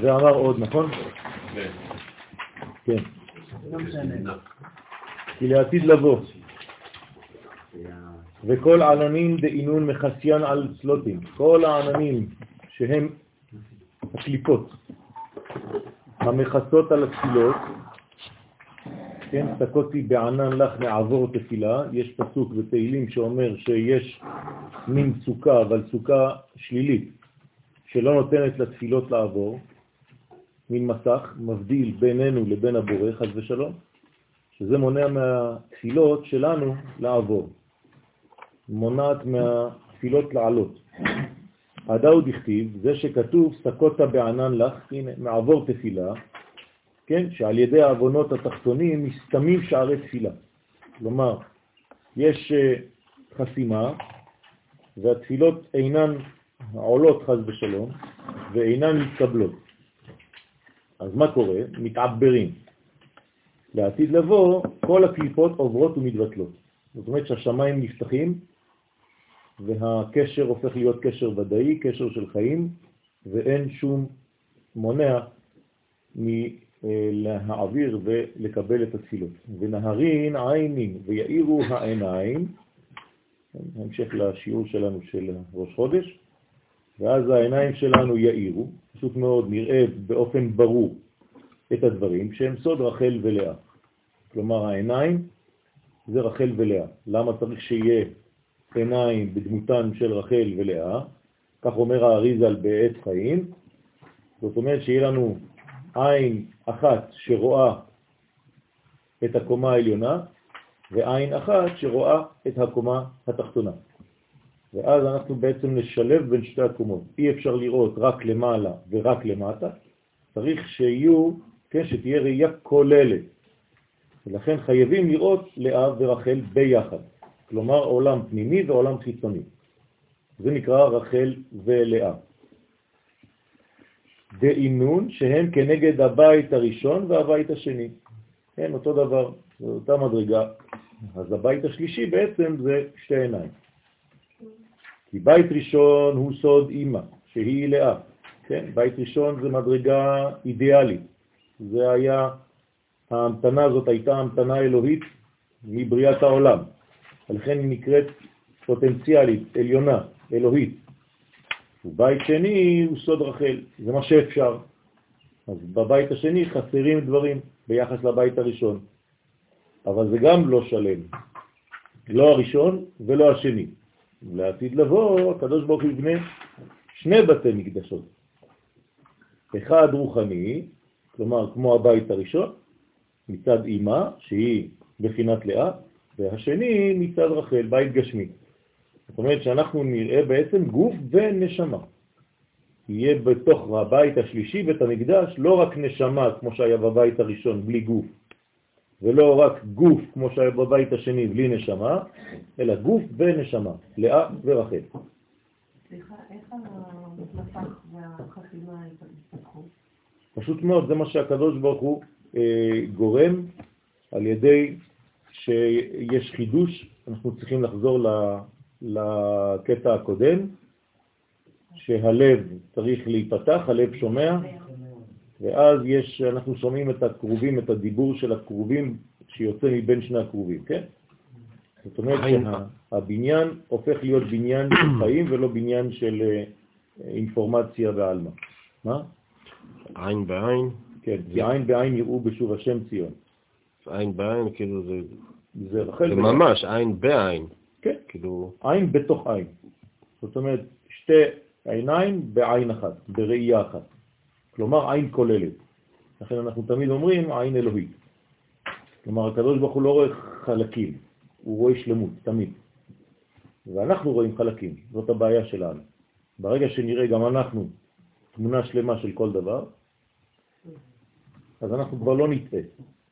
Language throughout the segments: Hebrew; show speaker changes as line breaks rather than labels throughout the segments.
ואמר עוד, נכון? כן. כי לעתיד לבוא. וכל עננים דאינון מחסיין על צלוטים. כל העננים שהם הקליפות המכסות על התפילות, כן, סקותי בענן לך מעבור תפילה, יש פסוק בתהילים שאומר שיש מין סוכה, אבל סוכה שלילית, שלא נותנת לתפילות לעבור, מין מסך, מבדיל בינינו לבין הבורא, חס ושלום, שזה מונע מהתפילות שלנו לעבור, מונעת מהתפילות לעלות. הדאו דכתיב, זה שכתוב סקותה בענן לך, הנה, מעבור תפילה, כן, שעל ידי העוונות התחתונים מסתמים שערי תפילה. כלומר, יש אה, חסימה, והתפילות אינן עולות חז ושלום, ואינן מתקבלות. אז מה קורה? מתעברים. לעתיד לבוא, כל הקליפות עוברות ומתבטלות. זאת אומרת שהשמיים נפתחים, והקשר הופך להיות קשר ודאי, קשר של חיים, ואין שום מונע מלהעביר ולקבל את התפילות. ונהרין עינים ויעירו העיניים, המשך לשיעור שלנו של ראש חודש, ואז העיניים שלנו יאירו, פשוט מאוד נראה באופן ברור את הדברים שהם סוד רחל ולאה. כלומר העיניים זה רחל ולאה. למה צריך שיהיה עיניים בדמותן של רחל ולאה? כך אומר האריזל בעת חיים. זאת אומרת שיהיה לנו עין אחת שרואה את הקומה העליונה ועין אחת שרואה את הקומה התחתונה. ואז אנחנו בעצם נשלב בין שתי הקומות. אי אפשר לראות רק למעלה ורק למטה, צריך שיהיו, כן, שתהיה ראייה כוללת. ולכן חייבים לראות לאה ורחל ביחד, כלומר עולם פנימי ועולם חיצוני. זה נקרא רחל ולאה. דאינון שהם כנגד הבית הראשון והבית השני. כן, אותו דבר, זו אותה מדרגה. אז הבית השלישי בעצם זה שתי עיניים. כי בית ראשון הוא סוד אימא, שהיא לאה. כן? בית ראשון זה מדרגה אידיאלית. זה היה, ההמתנה הזאת הייתה המתנה אלוהית מבריאת העולם. ולכן היא נקראת פוטנציאלית, עליונה, אלוהית. ובית שני הוא סוד רחל, זה מה שאפשר. אז בבית השני חסרים דברים ביחס לבית הראשון, אבל זה גם לא שלם, לא הראשון ולא השני. לעתיד לבוא, הקדוש ברוך הוא יבנה שני בתי מקדשות. אחד רוחני, כלומר כמו הבית הראשון, מצד אימה, שהיא בחינת לאה, והשני מצד רחל, בית גשמי. זאת אומרת שאנחנו נראה בעצם גוף ונשמה. יהיה בתוך הבית השלישי, בית המקדש, לא רק נשמה כמו שהיה בבית הראשון בלי גוף, ולא רק גוף כמו שהיה בבית השני בלי נשמה, אלא גוף ונשמה, לאה ורחל.
סליחה, איך המסך והחסימה התפתחו?
פשוט מאוד, זה מה שהקדוש ברוך הוא אה, גורם על ידי שיש חידוש, אנחנו צריכים לחזור לקטע הקודם, שהלב צריך להיפתח, הלב שומע, ואז יש, אנחנו שומעים את הקרובים, את הדיבור של הקרובים שיוצא מבין שני הקרובים, כן? זאת אומרת שהבניין הופך להיות בניין של חיים ולא בניין של אה, אינפורמציה ועלמה. מה?
עין בעין?
כן, כי עין בעין יראו בשוב השם ציון.
עין בעין, כאילו זה...
זה רחל...
זה ממש עין בעין.
כן,
כאילו...
עין בתוך עין. זאת אומרת, שתי עיניים בעין אחת, בראייה אחת. כלומר עין כוללת. לכן אנחנו תמיד אומרים עין אלוהית. כלומר, הקדוש ברוך הוא לא רואה חלקים, הוא רואה שלמות, תמיד. ואנחנו רואים חלקים, זאת הבעיה שלנו. ברגע שנראה גם אנחנו תמונה שלמה של כל דבר, אז אנחנו כבר לא נטעה.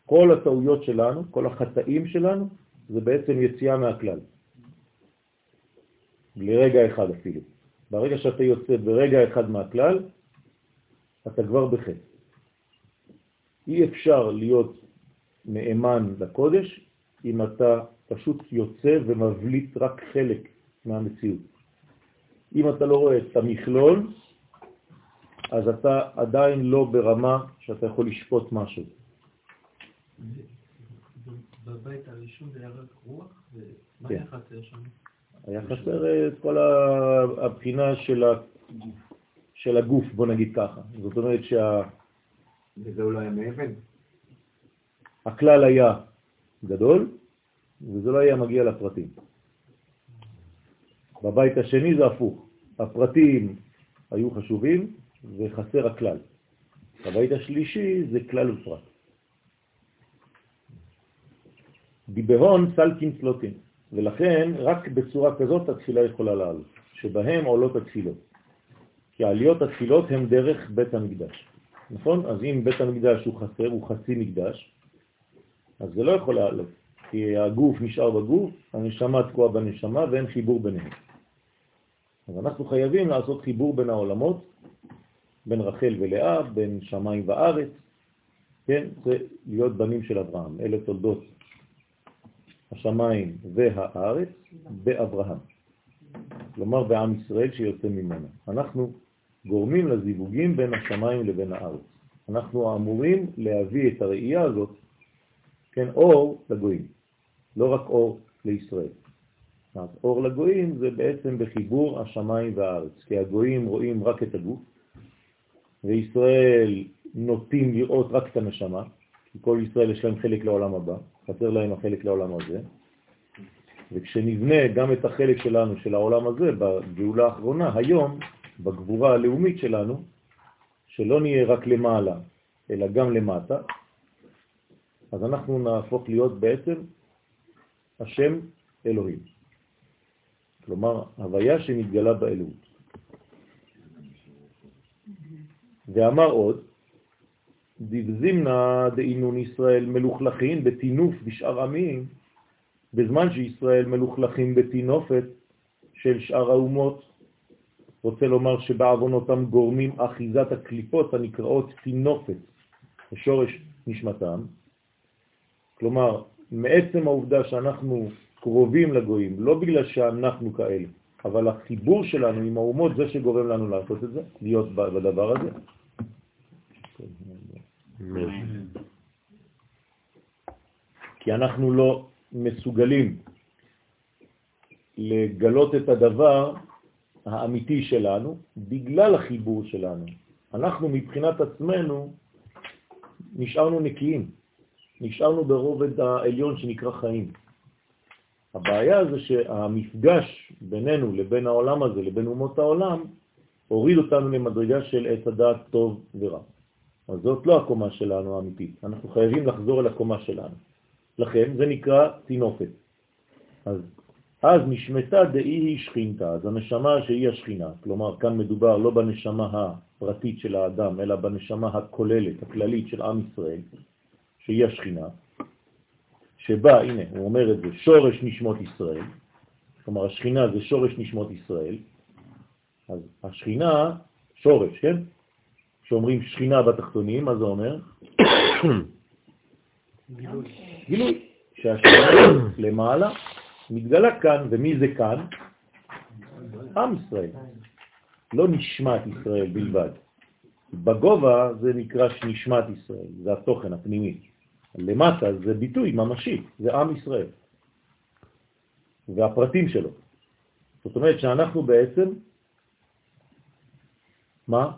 כל הטעויות שלנו, כל החטאים שלנו, זה בעצם יציאה מהכלל. לרגע אחד אפילו. ברגע שאתה יוצא ברגע אחד מהכלל, אתה כבר בחטא. אי אפשר להיות נאמן לקודש אם אתה פשוט יוצא ומבליט רק חלק מהמציאות. אם אתה לא רואה את המכלול, אז אתה עדיין לא ברמה שאתה יכול לשפוט משהו.
בבית הראשון זה היה רק רוח, ומה
כן.
היה חסר שם?
היה חסר את כל הבחינה של, של הגוף, בוא נגיד ככה. זאת אומרת שהכלל
וזה אולי היה מאבן.
היה גדול, וזה לא היה מגיע לפרטים. בבית השני זה הפוך. הפרטים היו חשובים וחסר הכלל. בבית השלישי זה כלל ופרט. דיברון סלקין סלוטין, ולכן רק בצורה כזאת התפילה יכולה לעלות, שבהם עולות התפילות. כי עליות התפילות הן דרך בית המקדש. נכון? אז אם בית המקדש הוא חסר, הוא חצי מקדש, אז זה לא יכול לעלות, כי הגוף נשאר בגוף, הנשמה תקועה בנשמה ואין חיבור ביניהם. אז אנחנו חייבים לעשות חיבור בין העולמות, בין רחל ולאה, בין שמיים וארץ, כן? זה להיות בנים של אברהם, אלה תולדות השמיים והארץ באברהם. כלומר בעם ישראל שיוצא ממנו. אנחנו גורמים לזיווגים בין השמיים לבין הארץ. אנחנו אמורים להביא את הראייה הזאת, כן, אור לגויים, לא רק אור לישראל. אז אור לגויים זה בעצם בחיבור השמיים והארץ, כי הגויים רואים רק את הגוף, וישראל נוטים לראות רק את הנשמה, כי כל ישראל יש להם חלק לעולם הבא, חסר להם החלק לעולם הזה, וכשנבנה גם את החלק שלנו, של העולם הזה, בגאולה האחרונה, היום, בגבורה הלאומית שלנו, שלא נהיה רק למעלה, אלא גם למטה, אז אנחנו נהפוך להיות בעצם השם אלוהים. כלומר, הוויה שמתגלה באלוהות. ואמר עוד, דבזימנה דאינון ישראל מלוכלכים בתינוף בשאר עמים, בזמן שישראל מלוכלכים בתינופת של שאר האומות, רוצה לומר שבעוונותם גורמים אחיזת הקליפות הנקראות תינופת, בשורש נשמתם. כלומר, מעצם העובדה שאנחנו קרובים לגויים, לא בגלל שאנחנו כאלה, אבל החיבור שלנו עם האומות זה שגורם לנו לעשות את זה, להיות בדבר הזה. כי אנחנו לא מסוגלים לגלות את הדבר האמיתי שלנו בגלל החיבור שלנו. אנחנו מבחינת עצמנו נשארנו נקיים, נשארנו ברובד העליון שנקרא חיים. הבעיה זה שהמפגש בינינו לבין העולם הזה, לבין אומות העולם, הוריד אותנו למדרגה של עת הדעת טוב ורע. אז זאת לא הקומה שלנו האמיתית, אנחנו חייבים לחזור אל הקומה שלנו. לכן זה נקרא תינופת. אז, אז נשמתה דאי היא שכינתה, אז הנשמה שהיא השכינה, כלומר כאן מדובר לא בנשמה הפרטית של האדם, אלא בנשמה הכוללת, הכללית של עם ישראל, שהיא השכינה, שבה, הנה, הוא אומר את זה, שורש נשמות ישראל, כלומר השכינה זה שורש נשמות ישראל, אז השכינה, שורש, כן? כשאומרים שכינה בתחתונים, מה זה אומר? גילוי. שהשכינה למעלה מתגלה כאן, ומי זה כאן? עם ישראל, לא נשמת ישראל בלבד. בגובה זה נקרא נשמת ישראל, זה התוכן הפנימי. למטה זה ביטוי ממשי, זה עם ישראל והפרטים שלו. זאת אומרת שאנחנו בעצם, מה?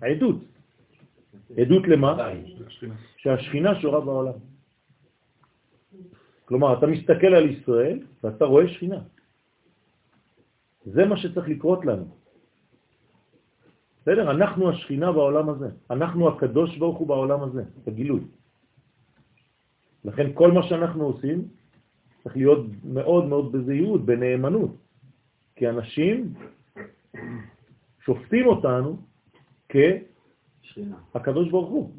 עדות. עדות למה? שהשכינה שורה בעולם. כלומר, אתה מסתכל על ישראל ואתה רואה שכינה. זה מה שצריך לקרות לנו. בסדר? אנחנו השכינה בעולם הזה. אנחנו הקדוש ברוך הוא בעולם הזה, בגילוי. לכן כל מה שאנחנו עושים צריך להיות מאוד מאוד בזהירות, בנאמנות. כי אנשים שופטים אותנו כהקדוש ברוך הוא.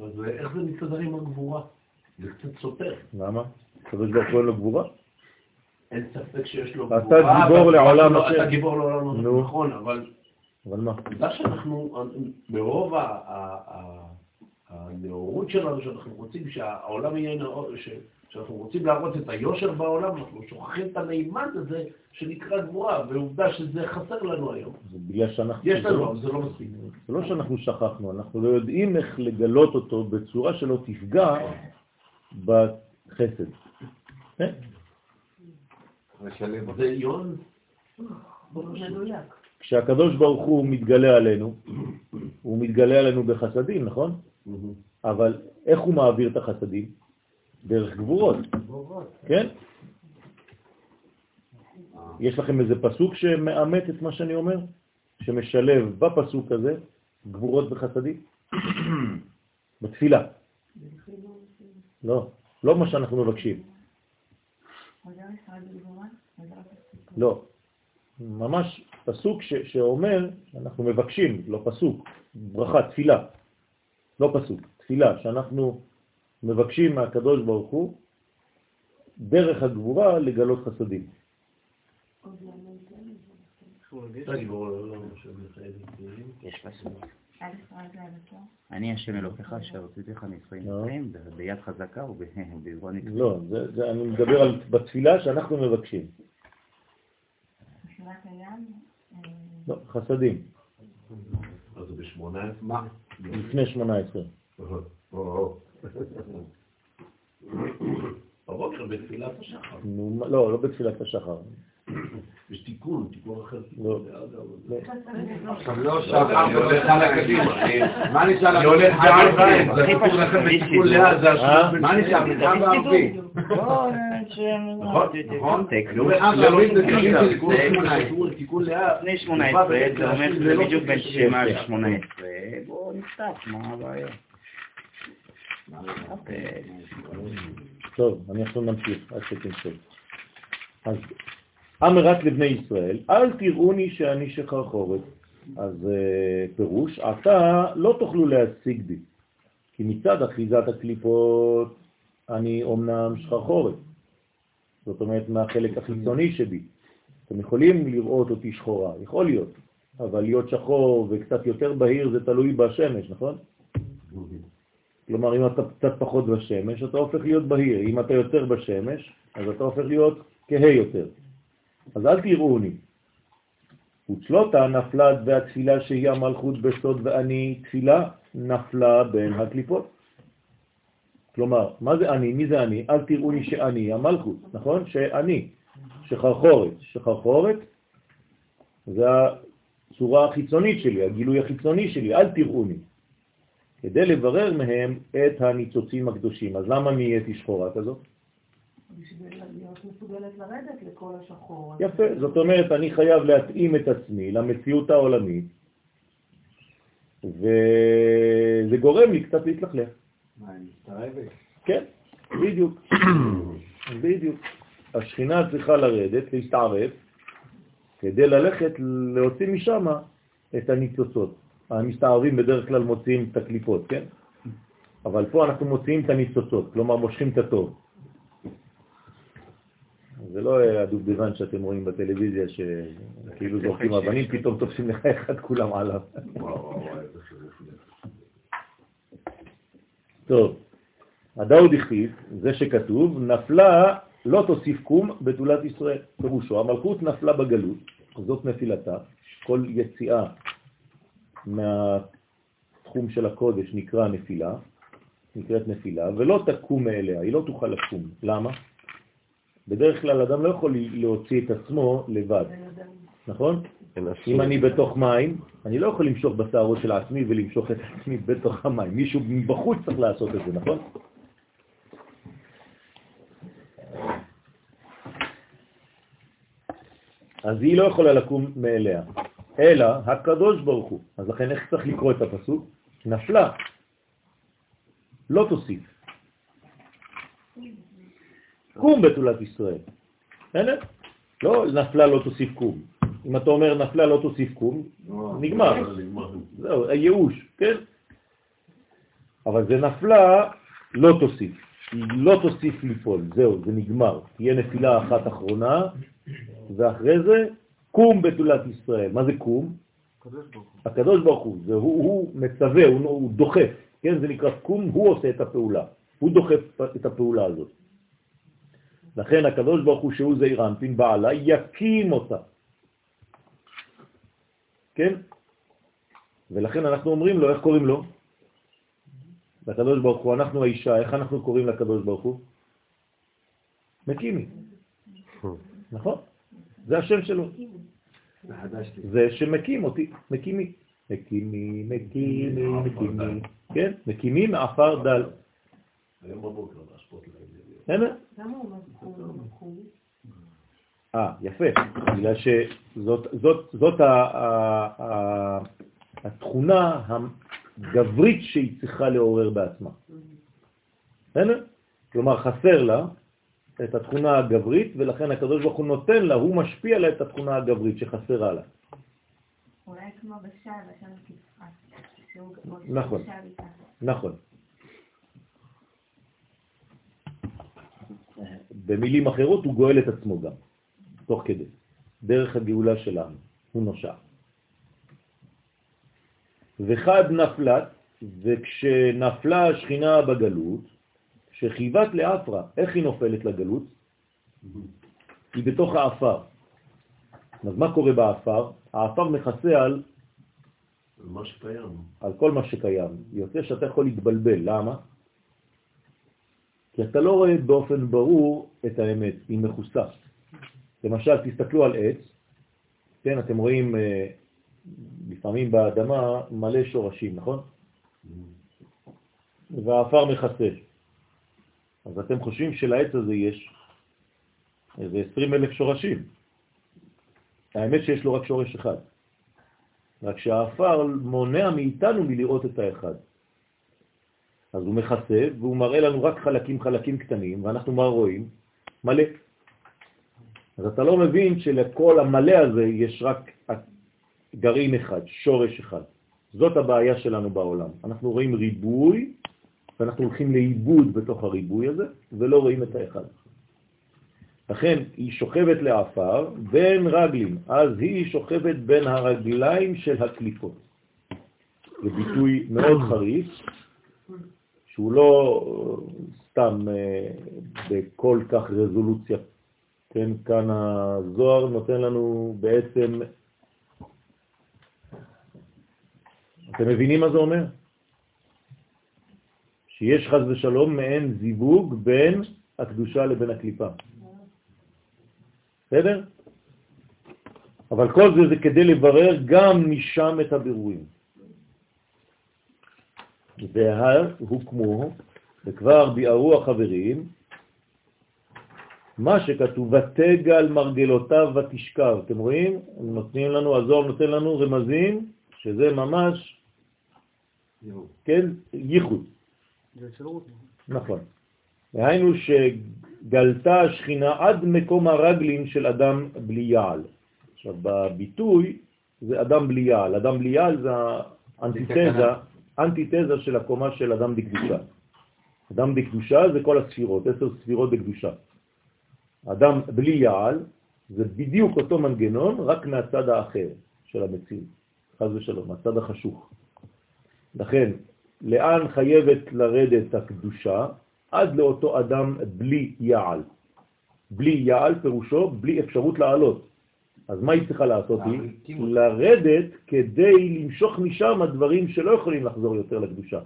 אז איך זה מסתדר עם הגבורה? זה קצת סותר.
למה? הקדוש ברוך הוא אין לו גבורה?
אין ספק שיש לו
אתה
גבורה.
גיבור
והגבורה
לעולם
שלו-
אחר.
אתה גיבור לעולם אחר. נכון, אבל
אבל מה?
בגלל שאנחנו, ברוב הנאורות שלנו, שאנחנו רוצים שהעולם יהיה נאור, שאנחנו רוצים להראות את היושר בעולם, אנחנו שוכחים את המימד הזה שנקרא גבורה, ועובדה שזה חסר לנו היום.
זה בגלל שאנחנו...
יש לנו, אבל זה לא מספיק.
זה לא שאנחנו שכחנו, אנחנו לא יודעים איך לגלות אותו בצורה שלא תפגע בחסד. כן?
זה יון,
מדויק.
כשהקדוש ברוך הוא מתגלה עלינו, הוא מתגלה עלינו בחסדים, נכון? אבל איך הוא מעביר את החסדים? דרך גבורות, כן? יש לכם איזה פסוק שמאמת את מה שאני אומר? שמשלב בפסוק הזה גבורות וחסדים? בתפילה. לא, לא מה שאנחנו מבקשים. לא. ממש פסוק ש, שאומר, אנחנו מבקשים, לא פסוק, ברכה, תפילה, לא פסוק, תפילה, שאנחנו מבקשים מהקדוש ברוך הוא דרך הגבורה לגלות חסדים.
לא לא זה.
יש פסוק. אני השם אלוקיך אשר הוצאתיך מישראל
לא.
ביד חזקה ובעברון נקרא.
לא, זה, זה, אני מדבר על בתפילה שאנחנו מבקשים. לא, חסדים,
אז זה בשמונה עשרה? מה?
לפני 18.
בבוקר בתפילת השחר.
לא, לא בתפילת השחר.
יש תיקון, תיקון אחר.
לא. לא.
עכשיו לא שחר והולך הלאה קדימה. מה נשאר
אני
לנו?
הולך בעל בית,
הכי
זה כתוב
פשוט,
לכם
בלי
בתיקון
סידור.
לאה, זה
אה?
השלום
מה נשאר?
לא,
נכון, נכון. אני
אה,
לא
בערבית זה
תיקון
תיקון תיקון.
תיקון- תיקון לאה.
לפני 18, זה אומר שזה בדיוק בין 7 ל-18. בואו נפתח, מה הבעיה? אוקיי.
טוב, אני עכשיו נמשיך עד שתמשוך. אז אמרת לבני ישראל, אל תראוני שאני שחרחורת. אז אה, פירוש, עתה לא תוכלו להשיג בי, כי מצד אחיזת הקליפות אני אומנם שחרחורת. זאת אומרת, מהחלק החיצוני שבי. אתם יכולים לראות אותי שחורה, יכול להיות, אבל להיות שחור וקצת יותר בהיר זה תלוי בשמש, נכון? כלומר, אם אתה קצת פחות בשמש, אתה הופך להיות בהיר. אם אתה יותר בשמש, אז אתה הופך להיות כהה יותר. אז אל תראוני. וצלותה נפלה והתפילה שהיא המלכות בסוד ואני תפילה נפלה בין הקליפות. כלומר, מה זה אני? מי זה אני? אל תראוני שאני המלכות, נכון? שאני, שחרחורת. שחרחורת זה הצורה החיצונית שלי, הגילוי החיצוני שלי, אל תראוני. כדי לברר מהם את הניצוצים הקדושים. אז למה נהייתי שחורה כזאת?
בשביל להיות מסוגלת לרדת לכל השחור.
יפה, זאת אומרת, אני חייב להתאים את עצמי למציאות העולמית, וזה גורם לי קצת להתלכלך.
מה, היא מסתרבת?
כן, בדיוק, בדיוק. השכינה צריכה לרדת, להסתערב, כדי ללכת להוציא משם את הניצוצות. המסתערבים בדרך כלל מוציאים את הקליפות, כן? אבל פה אנחנו מוציאים את הניצוצות, כלומר מושכים את הטוב. זה לא הדובדבן שאתם רואים בטלוויזיה שכאילו זורקים אבנים, פתאום תופסים לך אחד כולם עליו. טוב, הדאוד הכתיב, זה שכתוב, נפלה לא תוסיף קום בתולת ישראל. פירושו, המלכות נפלה בגלות, זאת נפילתה, כל יציאה מהתחום של הקודש נקרא נפילה, נקראת נפילה, ולא תקום מאליה, היא לא תוכל לקום. למה? בדרך כלל אדם לא יכול להוציא את עצמו לבד, נכון? אם אני בתוך מים, אני לא יכול למשוך בשערות של עצמי ולמשוך את עצמי בתוך המים. מישהו בחוץ צריך לעשות את זה, נכון? אז היא לא יכולה לקום מאליה, אלא הקדוש ברוך הוא. אז לכן איך צריך לקרוא את הפסוק? נפלה, לא תוסיף. קום בתולת ישראל. בסדר? לא נפלה לא תוסיף קום. אם אתה אומר נפלה לא תוסיף קום, נגמר. זהו, הייאוש, כן? אבל זה נפלה לא תוסיף. לא תוסיף ליפול, זהו, זה נגמר. תהיה נפילה אחת אחרונה, ואחרי זה קום בתולת ישראל. מה זה קום? הקדוש ברוך הוא. זה הוא, הוא מצווה, הוא, הוא דוחף. כן, זה נקרא קום, הוא עושה את הפעולה, הוא דוחף את הפעולה הזאת. לכן הקדוש ברוך הוא שהוא זעיר אנפין בעלה יקים אותה. כן? ולכן אנחנו אומרים לו, איך קוראים לו? לקדוש ברוך הוא, אנחנו האישה, איך אנחנו קוראים לקדוש ברוך הוא? מקימי. נכון? זה השם שלו. זה שמקים אותי, מקימי. מקימי, מקימי, מקימי. כן? מקימי מעפר דל.
היום בבוקר, בהשפעות
הנה.
למה הוא מקום?
אה, יפה. בגלל שזאת התכונה הגברית שהיא צריכה לעורר בעצמה. בסדר? כלומר, חסר לה את התכונה הגברית, ולכן הקדוש ברוך הוא נותן לה, הוא משפיע לה את התכונה הגברית שחסרה לה.
אולי כמו כפרט.
נכון. נכון. במילים אחרות הוא גואל את עצמו גם, תוך כדי, דרך הגאולה שלנו, הוא נושע. וחד נפלת, וכשנפלה השכינה בגלות, שחיבת לאפרה, איך היא נופלת לגלות? היא בתוך האפר. אז מה קורה באפר? האפר מכסה על...
מה שקיים.
על כל מה שקיים. יוצא שאתה יכול להתבלבל. למה? כי אתה לא רואה באופן ברור את האמת, היא מכוסה. למשל, תסתכלו על עץ, כן, אתם רואים אה, לפעמים באדמה מלא שורשים, נכון? והאפר מכסה. אז אתם חושבים שלעץ הזה יש איזה 20 אלף שורשים. האמת שיש לו רק שורש אחד. רק שהאפר מונע מאיתנו מלראות את האחד. אז הוא מכסה והוא מראה לנו רק חלקים חלקים קטנים, ואנחנו מה רואים? מלא. אז אתה לא מבין שלכל המלא הזה יש רק גרעין אחד, שורש אחד. זאת הבעיה שלנו בעולם. אנחנו רואים ריבוי, ואנחנו הולכים לאיבוד בתוך הריבוי הזה, ולא רואים את האחד. לכן היא שוכבת לאפר בין רגלים, אז היא שוכבת בין הרגליים של הקליפות. זה ביטוי מאוד חריף, שהוא לא סתם אה, בכל כך רזולוציה. כן, כאן הזוהר נותן לנו בעצם, אתם מבינים מה זה אומר? שיש חז ושלום מעין זיווג בין הקדושה לבין הקליפה. בסדר? אבל כל זה זה כדי לברר גם משם את הבירורים. והוקמו, וכבר ביארו החברים, מה שכתוב, ותגל מרגלותיו ותשכב. אתם רואים? נותנים לנו, הזוהר נותן לנו רמזים, שזה ממש, כן, ייחוד. נכון. והיינו שגלתה השכינה עד מקום הרגלים של אדם בלי יעל. עכשיו, בביטוי זה אדם בלי יעל. אדם בלי יעל זה האנטיתזה אנטיתזה של הקומה של אדם בקדושה. אדם בקדושה זה כל הספירות, עשר ספירות בקדושה. אדם בלי יעל זה בדיוק אותו מנגנון, רק מהצד האחר של המציאות, חז ושלום, מהצד החשוך. לכן, לאן חייבת לרדת הקדושה? עד לאותו אדם בלי יעל. בלי יעל פירושו בלי אפשרות לעלות. אז מה היא צריכה לעשות? היא לרדת כדי למשוך משם הדברים שלא יכולים לחזור יותר לקדושה.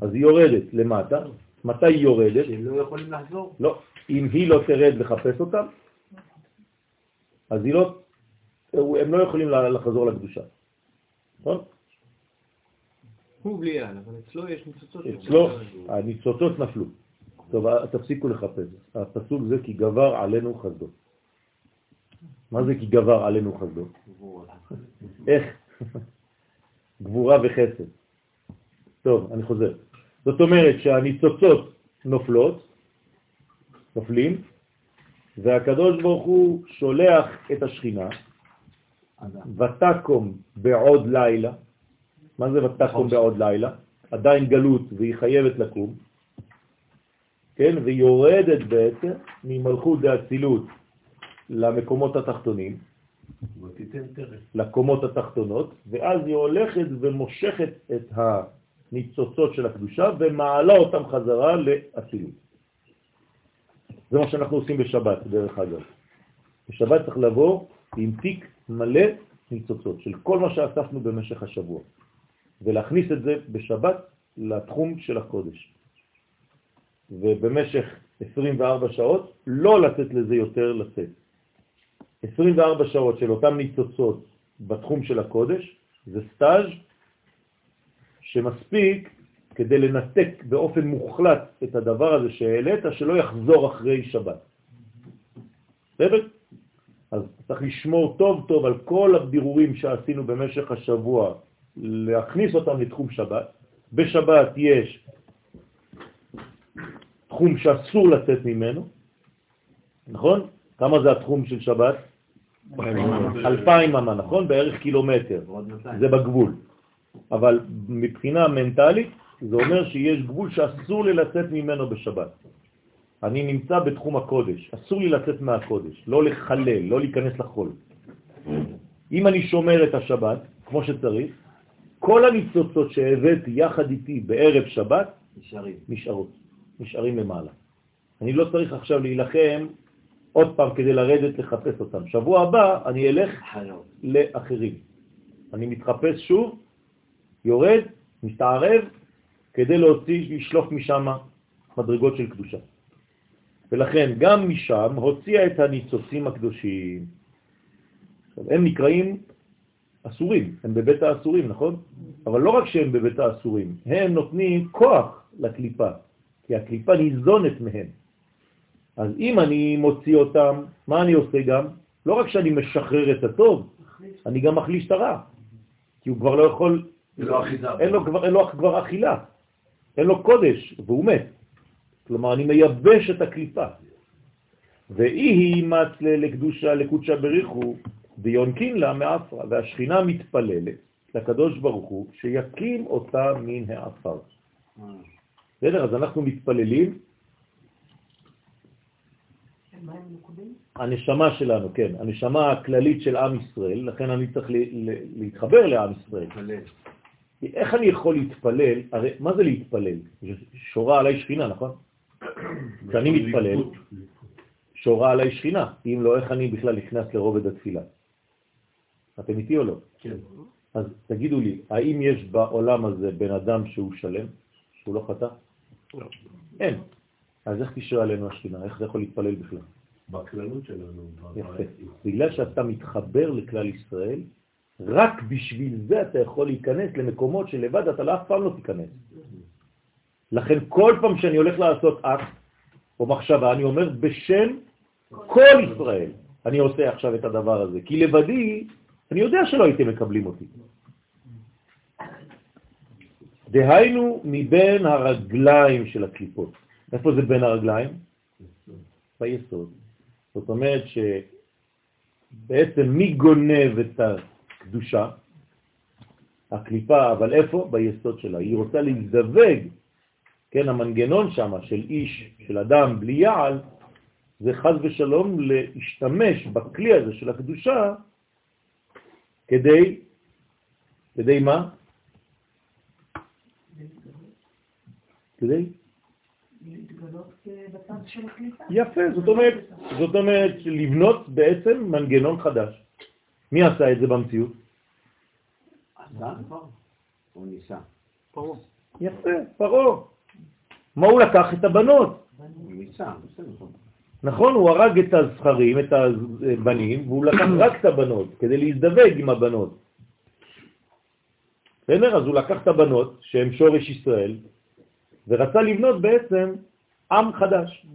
אז היא יורדת למטה. מתי היא יורדת?
שהם לא יכולים לחזור?
לא. אם היא לא תרד לחפש אותם, אז היא לא, הם לא יכולים לחזור לקדושה. נכון?
הוא בלי יעל, אבל אצלו יש ניצוצות.
אצלו הניצוצות נפלו. טוב, תפסיקו לחפש. הפסוק זה כי גבר עלינו חסדו. מה זה כי גבר עלינו חסדו? איך? גבורה וחסד. טוב, אני חוזר. זאת אומרת שהניצוצות נופלות, נופלים, והקדוש ברוך הוא שולח את השכינה, ותקום בעוד לילה. מה זה ותקום בעוד לילה? עדיין גלות והיא חייבת לקום, כן? והיא יורדת בעצם ממלכות דאצילות למקומות התחתונים, לקומות התחתונות, ואז היא הולכת ומושכת את ניצוצות של הקדושה ומעלה אותם חזרה לאצילות. זה מה שאנחנו עושים בשבת, דרך אגב. בשבת צריך לבוא עם תיק מלא ניצוצות של כל מה שאספנו במשך השבוע, ולהכניס את זה בשבת לתחום של הקודש. ובמשך 24 שעות לא לתת לזה יותר לצאת. 24 שעות של אותם ניצוצות בתחום של הקודש זה סטאז' שמספיק כדי לנתק באופן מוחלט את הדבר הזה שהעלית, שלא יחזור אחרי שבת. בסדר? אז צריך לשמור טוב טוב על כל הבירורים שעשינו במשך השבוע, להכניס אותם לתחום שבת. בשבת יש תחום שאסור לצאת ממנו, נכון? כמה זה התחום של שבת? אלפיים אמה, נכון? בערך קילומטר. זה בגבול. אבל מבחינה מנטלית זה אומר שיש גבול שאסור לי לצאת ממנו בשבת. אני נמצא בתחום הקודש, אסור לי לצאת מהקודש, לא לחלל, לא להיכנס לחול. אם אני שומר את השבת, כמו שצריך, כל הניצוצות שהבאתי יחד איתי בערב שבת, נשארים. נשארות, נשארים למעלה. אני לא צריך עכשיו להילחם עוד פעם כדי לרדת לחפש אותם. שבוע הבא אני אלך לאחרים. אני מתחפש שוב, יורד, מסתערב, כדי להוציא, לשלוף משם מדרגות של קדושה. ולכן גם משם הוציאה את הניצוצים הקדושים. הם נקראים אסורים, הם בבית האסורים, נכון? אבל לא רק שהם בבית האסורים, הם נותנים כוח לקליפה, כי הקליפה ניזונת מהם. אז אם אני מוציא אותם, מה אני עושה גם? לא רק שאני משחרר את הטוב, אני גם מחליש את הרע, כי הוא כבר לא יכול, אין לו כבר, אין לו כבר אכילה, אין לו קודש, והוא מת. כלומר, אני מייבש את הקליפה. ואי מצ לקדושה, לקודשה בריחו, ויונקין לה מאפרה, והשכינה מתפללת לקדוש ברוך הוא שיקים אותה מן האפר. בסדר? אז אנחנו מתפללים. הנשמה שלנו, כן, הנשמה הכללית של עם ישראל, לכן אני צריך להתחבר לעם ישראל. איך אני יכול להתפלל? הרי מה זה להתפלל? שורה עליי שכינה, נכון? כשאני מתפלל, שורה עליי שכינה, אם לא, איך אני בכלל נכנס לרובד התפילה? אתם איתי או לא? כן. אז תגידו לי, האם יש בעולם הזה בן אדם שהוא שלם, שהוא לא חטא? לא. אין. אז איך תשרה עלינו השכינה? איך זה יכול להתפלל בכלל?
בכללות שלנו.
יפה. בגלל שאתה מתחבר לכלל ישראל, רק בשביל זה אתה יכול להיכנס למקומות שלבד אתה לא אף פעם לא תיכנס. לכן כל פעם שאני הולך לעשות אקט או מחשבה, אני אומר בשם כל ישראל, אני עושה עכשיו את הדבר הזה. כי לבדי, אני יודע שלא הייתם מקבלים אותי. דהיינו מבין הרגליים של הקליפות. איפה זה בין הרגליים? ביסוד. זאת אומרת שבעצם מי גונב את הקדושה? הקליפה, אבל איפה? ביסוד שלה. היא רוצה להזדווג כן, המנגנון שם של איש, של אדם בלי יעל, זה חז ושלום להשתמש בכלי הזה של הקדושה כדי, כדי מה? כדי? יפה, זאת אומרת, זאת אומרת לבנות בעצם מנגנון חדש. מי עשה את זה במציאות?
עשה? הוא ניסה.
יפה, פרו. מה הוא לקח? את הבנות. נכון, הוא הרג את הזכרים, את הבנים, והוא לקח רק את הבנות, כדי להזדווג עם הבנות. בסדר? אז הוא לקח את הבנות, שהן שורש ישראל, ורצה לבנות בעצם עם חדש.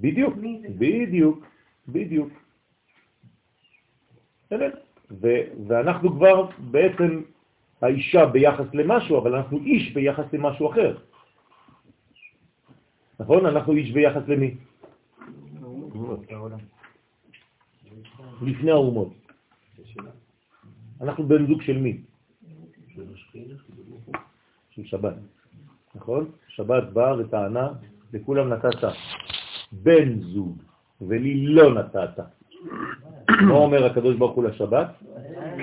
בדיוק, בדיוק, בדיוק. ואנחנו כבר בעצם האישה ביחס למשהו, אבל אנחנו איש ביחס למשהו אחר. נכון? אנחנו איש ביחס למי? לפני האומות. אנחנו בן זוג של מי? של שבת. נכון? שבת באה וטענה, לכולם נתת בן זוג, ולי לא נתת. מה אומר הקדוש ברוך הוא לשבת?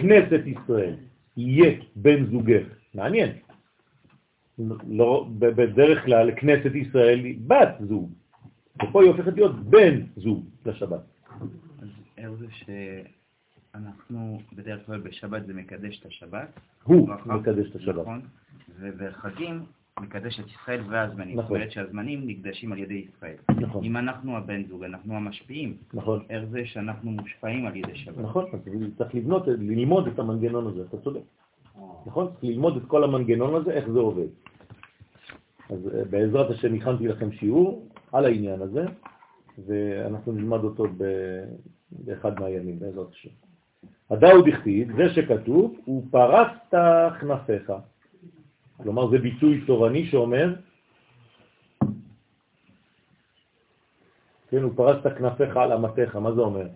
כנסת ישראל. יהיה בן זוגך. מעניין. לא, בדרך כלל כנסת ישראל היא בת זוג, ופה היא הופכת להיות בן זוג לשבת.
אז איך זה שאנחנו בדרך כלל בשבת זה מקדש את השבת?
הוא
ברכה.
מקדש את השבת.
נכון, ובחגים מקדש את ישראל והזמנים.
נכון.
זאת אומרת שהזמנים נקדשים על ידי ישראל.
נכון,
אם אנחנו הבן זוג, אנחנו המשפיעים,
נכון,
איך זה שאנחנו מושפעים על ידי שבת?
נכון, צריך לבנות, ללמוד את המנגנון הזה, אתה צודק. נכון? צריך ללמוד את כל המנגנון הזה, איך זה עובד. אז אה, בעזרת השם הכנתי לכם שיעור על העניין הזה, ואנחנו נלמד אותו באחד מהימים, בעזרת השם. הדאו דכתיב, זה שכתוב, הוא פרסת כנפיך. כלומר, זה ביטוי תורני שאומר, כן, הוא פרסת כנפיך על אמתיך, מה זה אומר?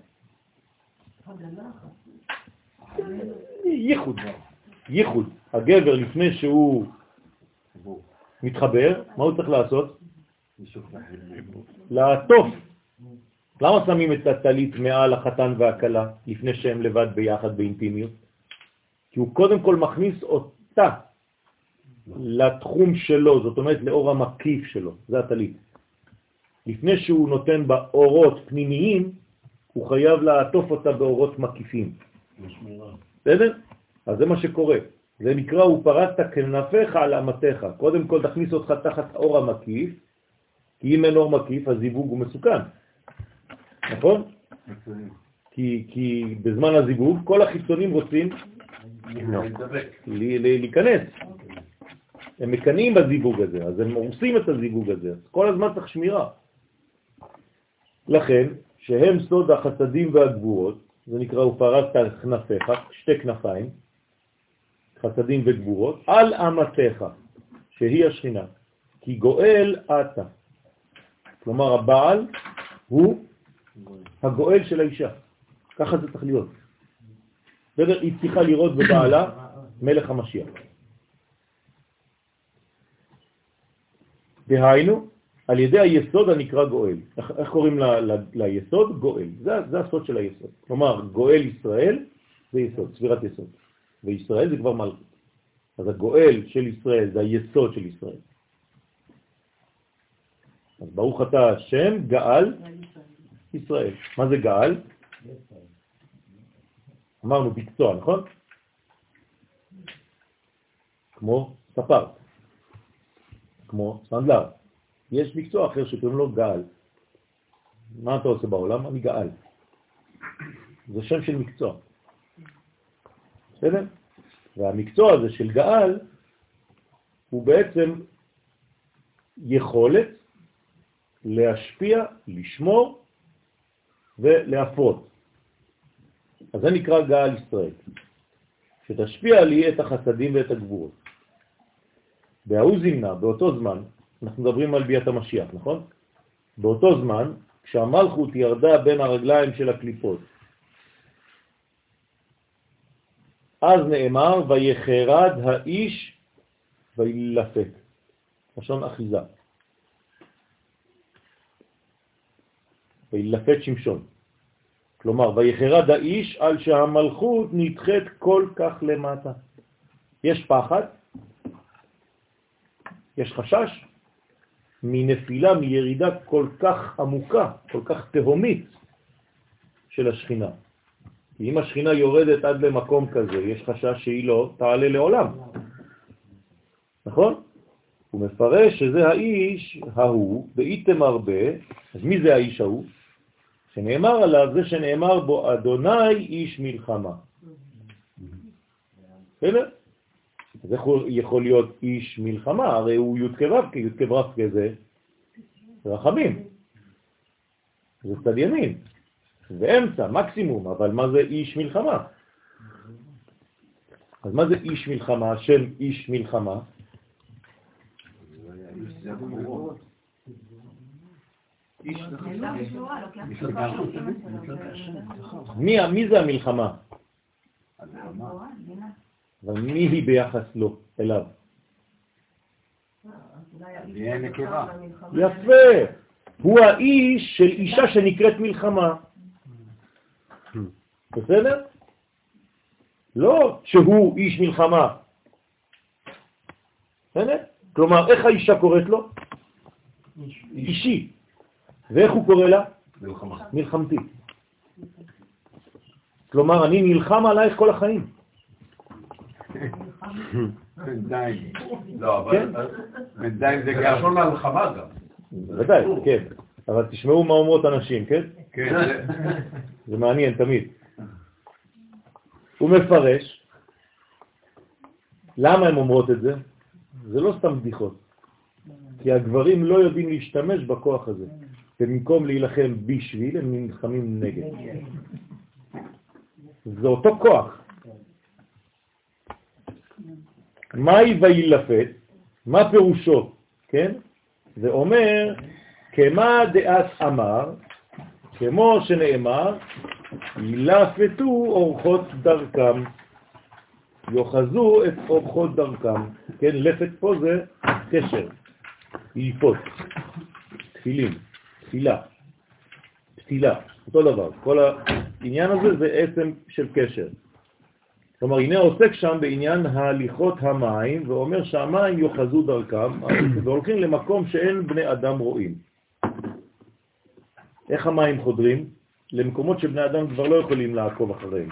ייחוד, ייחוד. הגבר לפני שהוא מתחבר, מה הוא צריך לעשות? לעטוף. למה שמים את הטלית מעל החתן והכלה לפני שהם לבד ביחד באינטימיות? כי הוא קודם כל מכניס אותה לתחום שלו, זאת אומרת לאור המקיף שלו, זה הטלית. לפני שהוא נותן בה אורות פנימיים, הוא חייב לעטוף אותה באורות מקיפים. בסדר? אז זה מה שקורה. זה נקרא, הוא פרסת כנפיך על אמתיך. קודם כל תכניס אותך תחת אור המקיף, כי אם אין אור מקיף, הזיווג הוא מסוכן. נכון? כי, כי בזמן הזיווג כל החיצונים רוצים להיכנס. הם מקנאים בזיווג הזה, אז הם הורסים את הזיווג הזה. אז כל הזמן צריך שמירה. לכן, שהם סוד החסדים והגבורות, זה נקרא ופרסת כנפיך, שתי כנפיים, חסדים וגבורות, על אמתיך, שהיא השכינה, כי גואל אתה. כלומר, הבעל הוא הגואל של האישה. ככה זה צריך להיות. בסדר? היא צריכה לראות בבעלה מלך המשיח. דהיינו, על ידי היסוד הנקרא גואל. איך, קוראים ל, ל, ליסוד? גואל. זה, זה הסוד של היסוד. כלומר, גואל ישראל זה יסוד, ספירת יסוד. וישראל זה כבר מלכות. אז הגואל של ישראל זה היסוד של ישראל. אז ברוך אתה השם גאל ישראל. מה זה גאל? אמרנו מקצוע, נכון? כמו ספר, כמו סנדלר. יש מקצוע אחר שקוראים לו גאל. מה אתה עושה בעולם? אני גאל. זה שם של מקצוע. בסדר? והמקצוע הזה של גאל הוא בעצם יכולת להשפיע, לשמור ולהפרות. אז זה נקרא גאל ישראל, שתשפיע לי את החסדים ואת הגבורות. בהוא זימנה, באותו זמן, אנחנו מדברים על ביאת המשיח, נכון? באותו זמן, כשהמלכות ירדה בין הרגליים של הקליפות, אז נאמר, ויחרד האיש וילפת. לשון אחיזה. וילפת שמשון. כלומר, ויחרד האיש על שהמלכות נדחית כל כך למטה. יש פחד, יש חשש מנפילה, מירידה כל כך עמוקה, כל כך תהומית של השכינה. כי אם השכינה יורדת עד למקום כזה, יש חשש שהיא לא תעלה לעולם. נכון? הוא מפרש שזה האיש ההוא, באיתם הרבה, אז מי זה האיש ההוא? שנאמר עליו זה שנאמר בו אדוני איש מלחמה. בסדר? אז איך הוא יכול להיות איש מלחמה? הרי הוא י' כו' כי י' כו' כזה רחמים. זה צד ימין. באמצע, מקסימום, אבל מה זה איש מלחמה? אז מה זה איש מלחמה, השם איש מלחמה? מי זה המלחמה? אבל מי היא ביחס לו, אליו? יפה. הוא האיש של אישה שנקראת מלחמה. בסדר? לא שהוא איש מלחמה. בסדר? כלומר, איך האישה קוראת לו? אישי. ואיך הוא קורא לה? מלחמתי. כלומר, אני נלחם עלייך כל החיים.
בינתיים.
לא. אבל...
בינתיים זה
זה
גם...
לשון מלחמה גם.
ודאי, כן. אבל תשמעו מה אומרות הנשים, כן?
כן, זה-
זה מעניין תמיד. הוא מפרש, למה הן אומרות את זה? זה לא סתם בדיחות, כי הגברים לא יודעים להשתמש בכוח הזה, ובמקום להילחם בשביל, הם נלחמים נגד. זה אותו כוח. מהי וילפת? מה פירושו? כן? זה אומר, כמה דעת אמר, כמו שנאמר, ילפתו אורחות דרכם, יוחזו את אורחות דרכם. כן, לפת פה זה קשר, ללפות, תפילים, תפילה, פתילה, אותו דבר. כל העניין הזה זה עצם של קשר. כלומר, הנה עוסק שם בעניין ההליכות המים, ואומר שהמים יוחזו דרכם, והולכים למקום שאין בני אדם רואים. איך המים חודרים? למקומות שבני אדם כבר לא יכולים לעקוב אחריהם.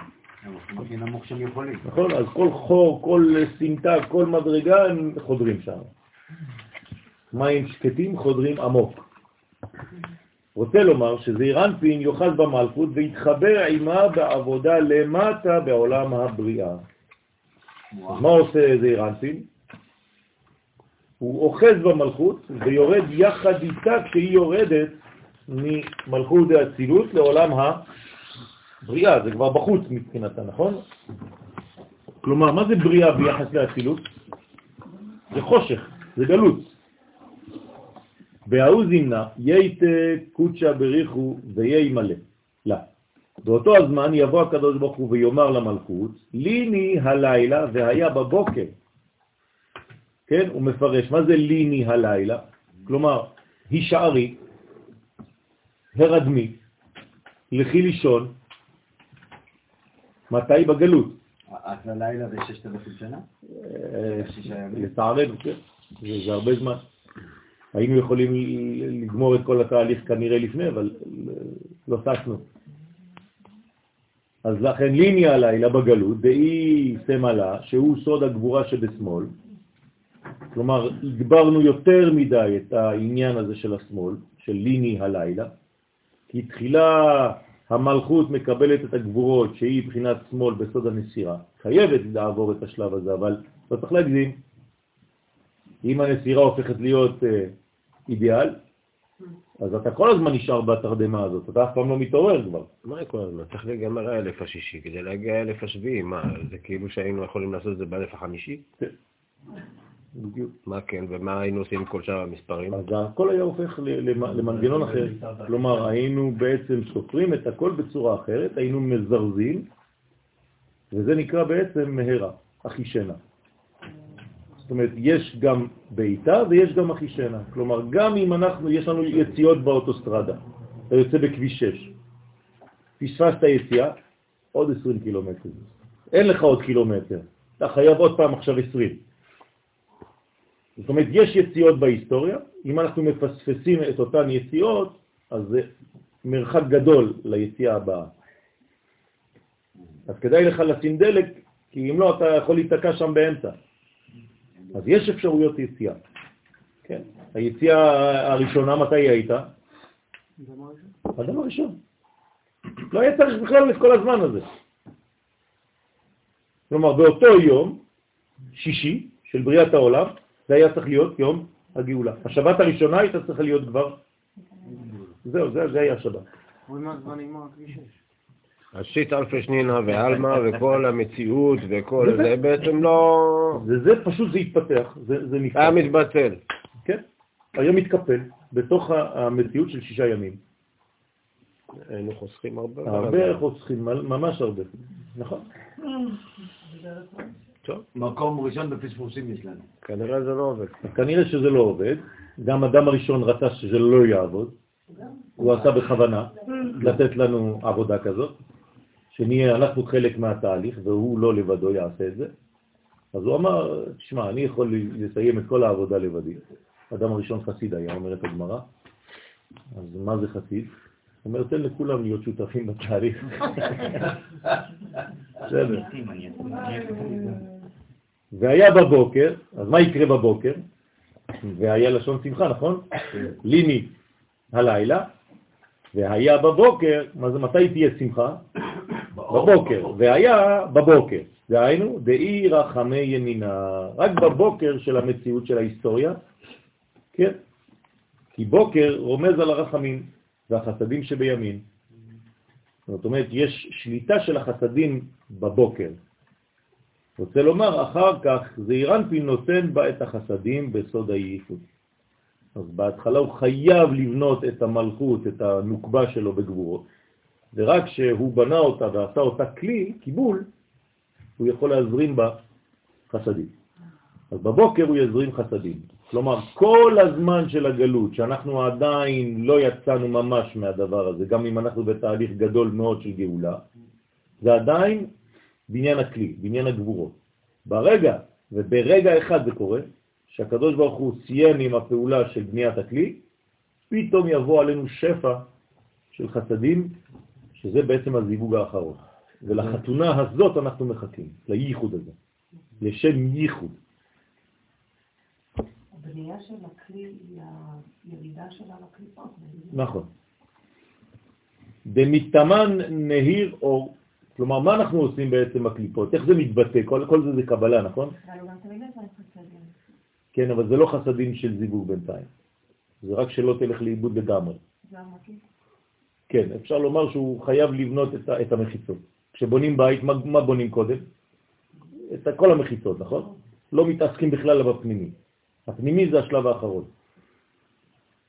נכון? אז כל חור, כל סמטה, כל מדרגה הם חודרים שם. מים שקטים חודרים עמוק. רוצה לומר שזעיר אנפין יאכל במלכות ויתחבר עימה בעבודה למטה בעולם הבריאה. אז מה עושה זעיר אנפין? הוא אוחז במלכות ויורד יחד איתה כשהיא יורדת ממלכות האצילות לעולם הבריאה, זה כבר בחוץ מבחינתה, נכון? כלומר, מה זה בריאה ביחס לאצילות? זה חושך, זה גלות. וההוא זימנה, ייתה קודשה בריחו ויהי מלא. לא. באותו הזמן יבוא הקדוש ברוך הוא ויאמר למלכות, ליני הלילה והיה בבוקר. כן, הוא מפרש, מה זה ליני הלילה? כלומר, הישארי, הרדמי, לכי לישון, מתי בגלות?
אז הלילה זה ששת אלפים שנה?
אה. לצערנו, כן, זה הרבה זמן. היינו יכולים לגמור את כל התהליך כנראה לפני, אבל לא טסנו. אז לכן ליני הלילה בגלות, דאי סמלה, שהוא סוד הגבורה שבשמאל, כלומר, הגברנו יותר מדי את העניין הזה של השמאל, של ליני הלילה, כי תחילה המלכות מקבלת את הגבורות שהיא בחינת שמאל בסוד הנסירה, חייבת לעבור את השלב הזה, אבל לא צריך להגזים. אם הנסירה הופכת להיות אה, אידיאל, אז אתה כל הזמן נשאר בתרדמה הזאת, אתה אף פעם לא מתעורר כבר.
מה כל הזמן? צריך להיגמר האלף השישי כדי להגיע האלף השביעי. מה, זה כאילו שהיינו יכולים לעשות את זה באלף החמישי?
בדיוק.
מה כן, ומה היינו עושים עם כל שאר המספרים?
אז הכל היה הופך למנגנון אחר. כלומר, היינו בעצם סופרים את הכל בצורה אחרת, היינו מזרזים, וזה נקרא בעצם מהרה, אחישנה. זאת אומרת, יש גם בעיטה ויש גם אחישנה. כלומר, גם אם אנחנו, יש לנו יציאות באוטוסטרדה, אתה יוצא בכביש 6, פספסת יציאה, עוד 20 קילומטר. אין לך עוד קילומטר, אתה חייב עוד פעם עכשיו 20. זאת אומרת, יש יציאות בהיסטוריה, אם אנחנו מפספסים את אותן יציאות, אז זה מרחק גדול ליציאה הבאה. אז כדאי לך לשים דלק, כי אם לא, אתה יכול להיתקע שם באמצע. אז יש אפשרויות יציאה. כן. היציאה הראשונה, מתי היא הייתה? אדם הראשון. לא היה צריך בכלל את כל הזמן הזה. כלומר, באותו יום, שישי, של בריאת העולם, זה היה צריך להיות יום הגאולה. השבת הראשונה הייתה צריכה להיות כבר... זהו, זה, זה היה השבת.
השיט אלפי שנינה ועלמה וכל המציאות וכל זה בעצם לא...
זה, זה פשוט, זה התפתח, זה, זה נפתח.
היה מתבטל.
כן, היה מתקפל בתוך המציאות של שישה ימים.
היינו חוסכים הרבה.
הרבה חוסכים, ממש הרבה. נכון.
מקום ראשון בפספוסים יש לנו.
כנראה זה לא עובד.
כנראה שזה לא עובד. גם אדם הראשון רצה שזה לא יעבוד. הוא עשה בכוונה לתת לנו עבודה כזאת, שנהיה אנחנו חלק מהתהליך, והוא לא לבדו יעשה את זה. אז הוא אמר, תשמע, אני יכול לסיים את כל העבודה לבדי. אדם הראשון חסיד היה, אומרת הגמרא. אז מה זה חסיד? הוא אומר, תן לכולם להיות שותפים בתהליך. והיה בבוקר, אז מה יקרה בבוקר? והיה לשון שמחה, נכון? ליני הלילה, והיה בבוקר, מה זה, מתי תהיה שמחה? בבוקר, והיה בבוקר, דהיינו, דאי רחמי ימינה, רק בבוקר של המציאות של ההיסטוריה, כן? כי בוקר רומז על הרחמים והחסדים שבימין. זאת אומרת, יש שליטה של החסדים בבוקר. רוצה לומר, אחר כך זעירנפין נותן בה את החסדים בסוד הייחוד. אז בהתחלה הוא חייב לבנות את המלכות, את הנוקבה שלו בגבורות, ורק כשהוא בנה אותה ועשה אותה כלי, קיבול, הוא יכול להזרים בה חסדים. אז בבוקר הוא יזרים חסדים. כלומר, כל הזמן של הגלות, שאנחנו עדיין לא יצאנו ממש מהדבר הזה, גם אם אנחנו בתהליך גדול מאוד של גאולה, זה עדיין בניין הכלי, בניין הגבורות. ברגע, וברגע אחד זה קורה, שהקדוש ברוך הוא סיים עם הפעולה של בניית הכלי, פתאום יבוא עלינו שפע של חסדים, שזה בעצם הזיווג האחרון. ולחתונה הזאת אנחנו מחכים, לייחוד הזה, לשם ייחוד.
הבנייה של הכלי היא הירידה שלה לקליפות.
נכון. דמתאמן נהיר אור, כלומר, מה אנחנו עושים בעצם בקליפות? איך זה מתבטא? כל, כל זה זה קבלה, נכון? כן, אבל זה לא חסדים של זיווג בינתיים. זה רק שלא תלך לאיבוד לגמרי. כן, אפשר לומר שהוא חייב לבנות את, את המחיצות. כשבונים בית, מה, מה בונים קודם? את כל המחיצות, נכון? לא מתעסקים בכלל בפנימי. הפנימי זה השלב האחרון.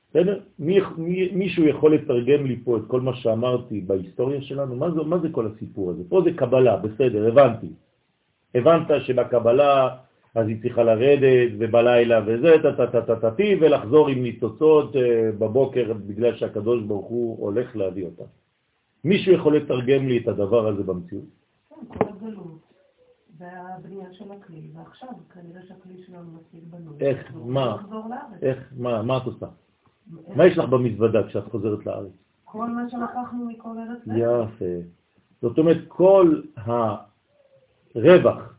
בסדר? מי, מי, מישהו יכול לתרגם לי פה את כל מה שאמרתי בהיסטוריה שלנו? מה זה, מה זה כל הסיפור הזה? פה זה קבלה, בסדר, הבנתי. הבנת שבקבלה אז היא צריכה לרדת ובלילה וזה, טטטטטטי, ולחזור עם ניצוצות אה, בבוקר בגלל שהקדוש ברוך הוא הולך להביא אותה. מישהו יכול לתרגם לי את הדבר הזה במציאות?
כן, כל הגלות. והבנייה של הכלי, ועכשיו כנראה שהכלי שלנו מספיק בנוי.
איך? מה? איך? מה? מה את עושה? מה יש לך במזוודה כשאת חוזרת לארץ?
כל מה שלקחנו מכל ארץ.
יפה. זאת אומרת, כל הרווח,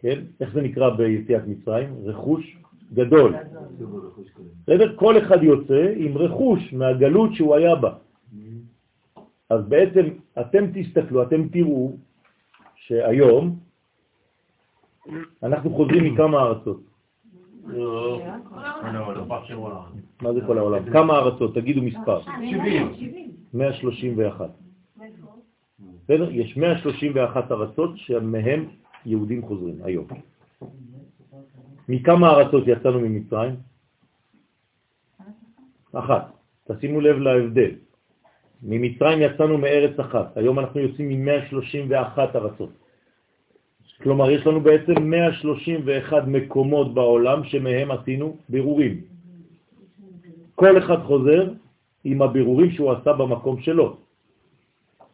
כן? איך זה נקרא ביציאת מצרים? רכוש גדול. בסדר? כל אחד יוצא עם רכוש מהגלות שהוא היה בה. אז בעצם אתם תסתכלו, אתם תראו שהיום אנחנו חוזרים מכמה ארצות. מה זה כל העולם? כמה ארצות? תגידו מספר.
70.
131. בסדר? יש 131 ארצות שמהם יהודים חוזרים היום. מכמה ארצות יצאנו ממצרים? אחת. תשימו לב להבדל. ממצרים יצאנו מארץ אחת, היום אנחנו יוצאים מ-131 ארצות. כלומר, יש לנו בעצם 131 מקומות בעולם שמהם עשינו בירורים. כל אחד חוזר עם הבירורים שהוא עשה במקום שלו.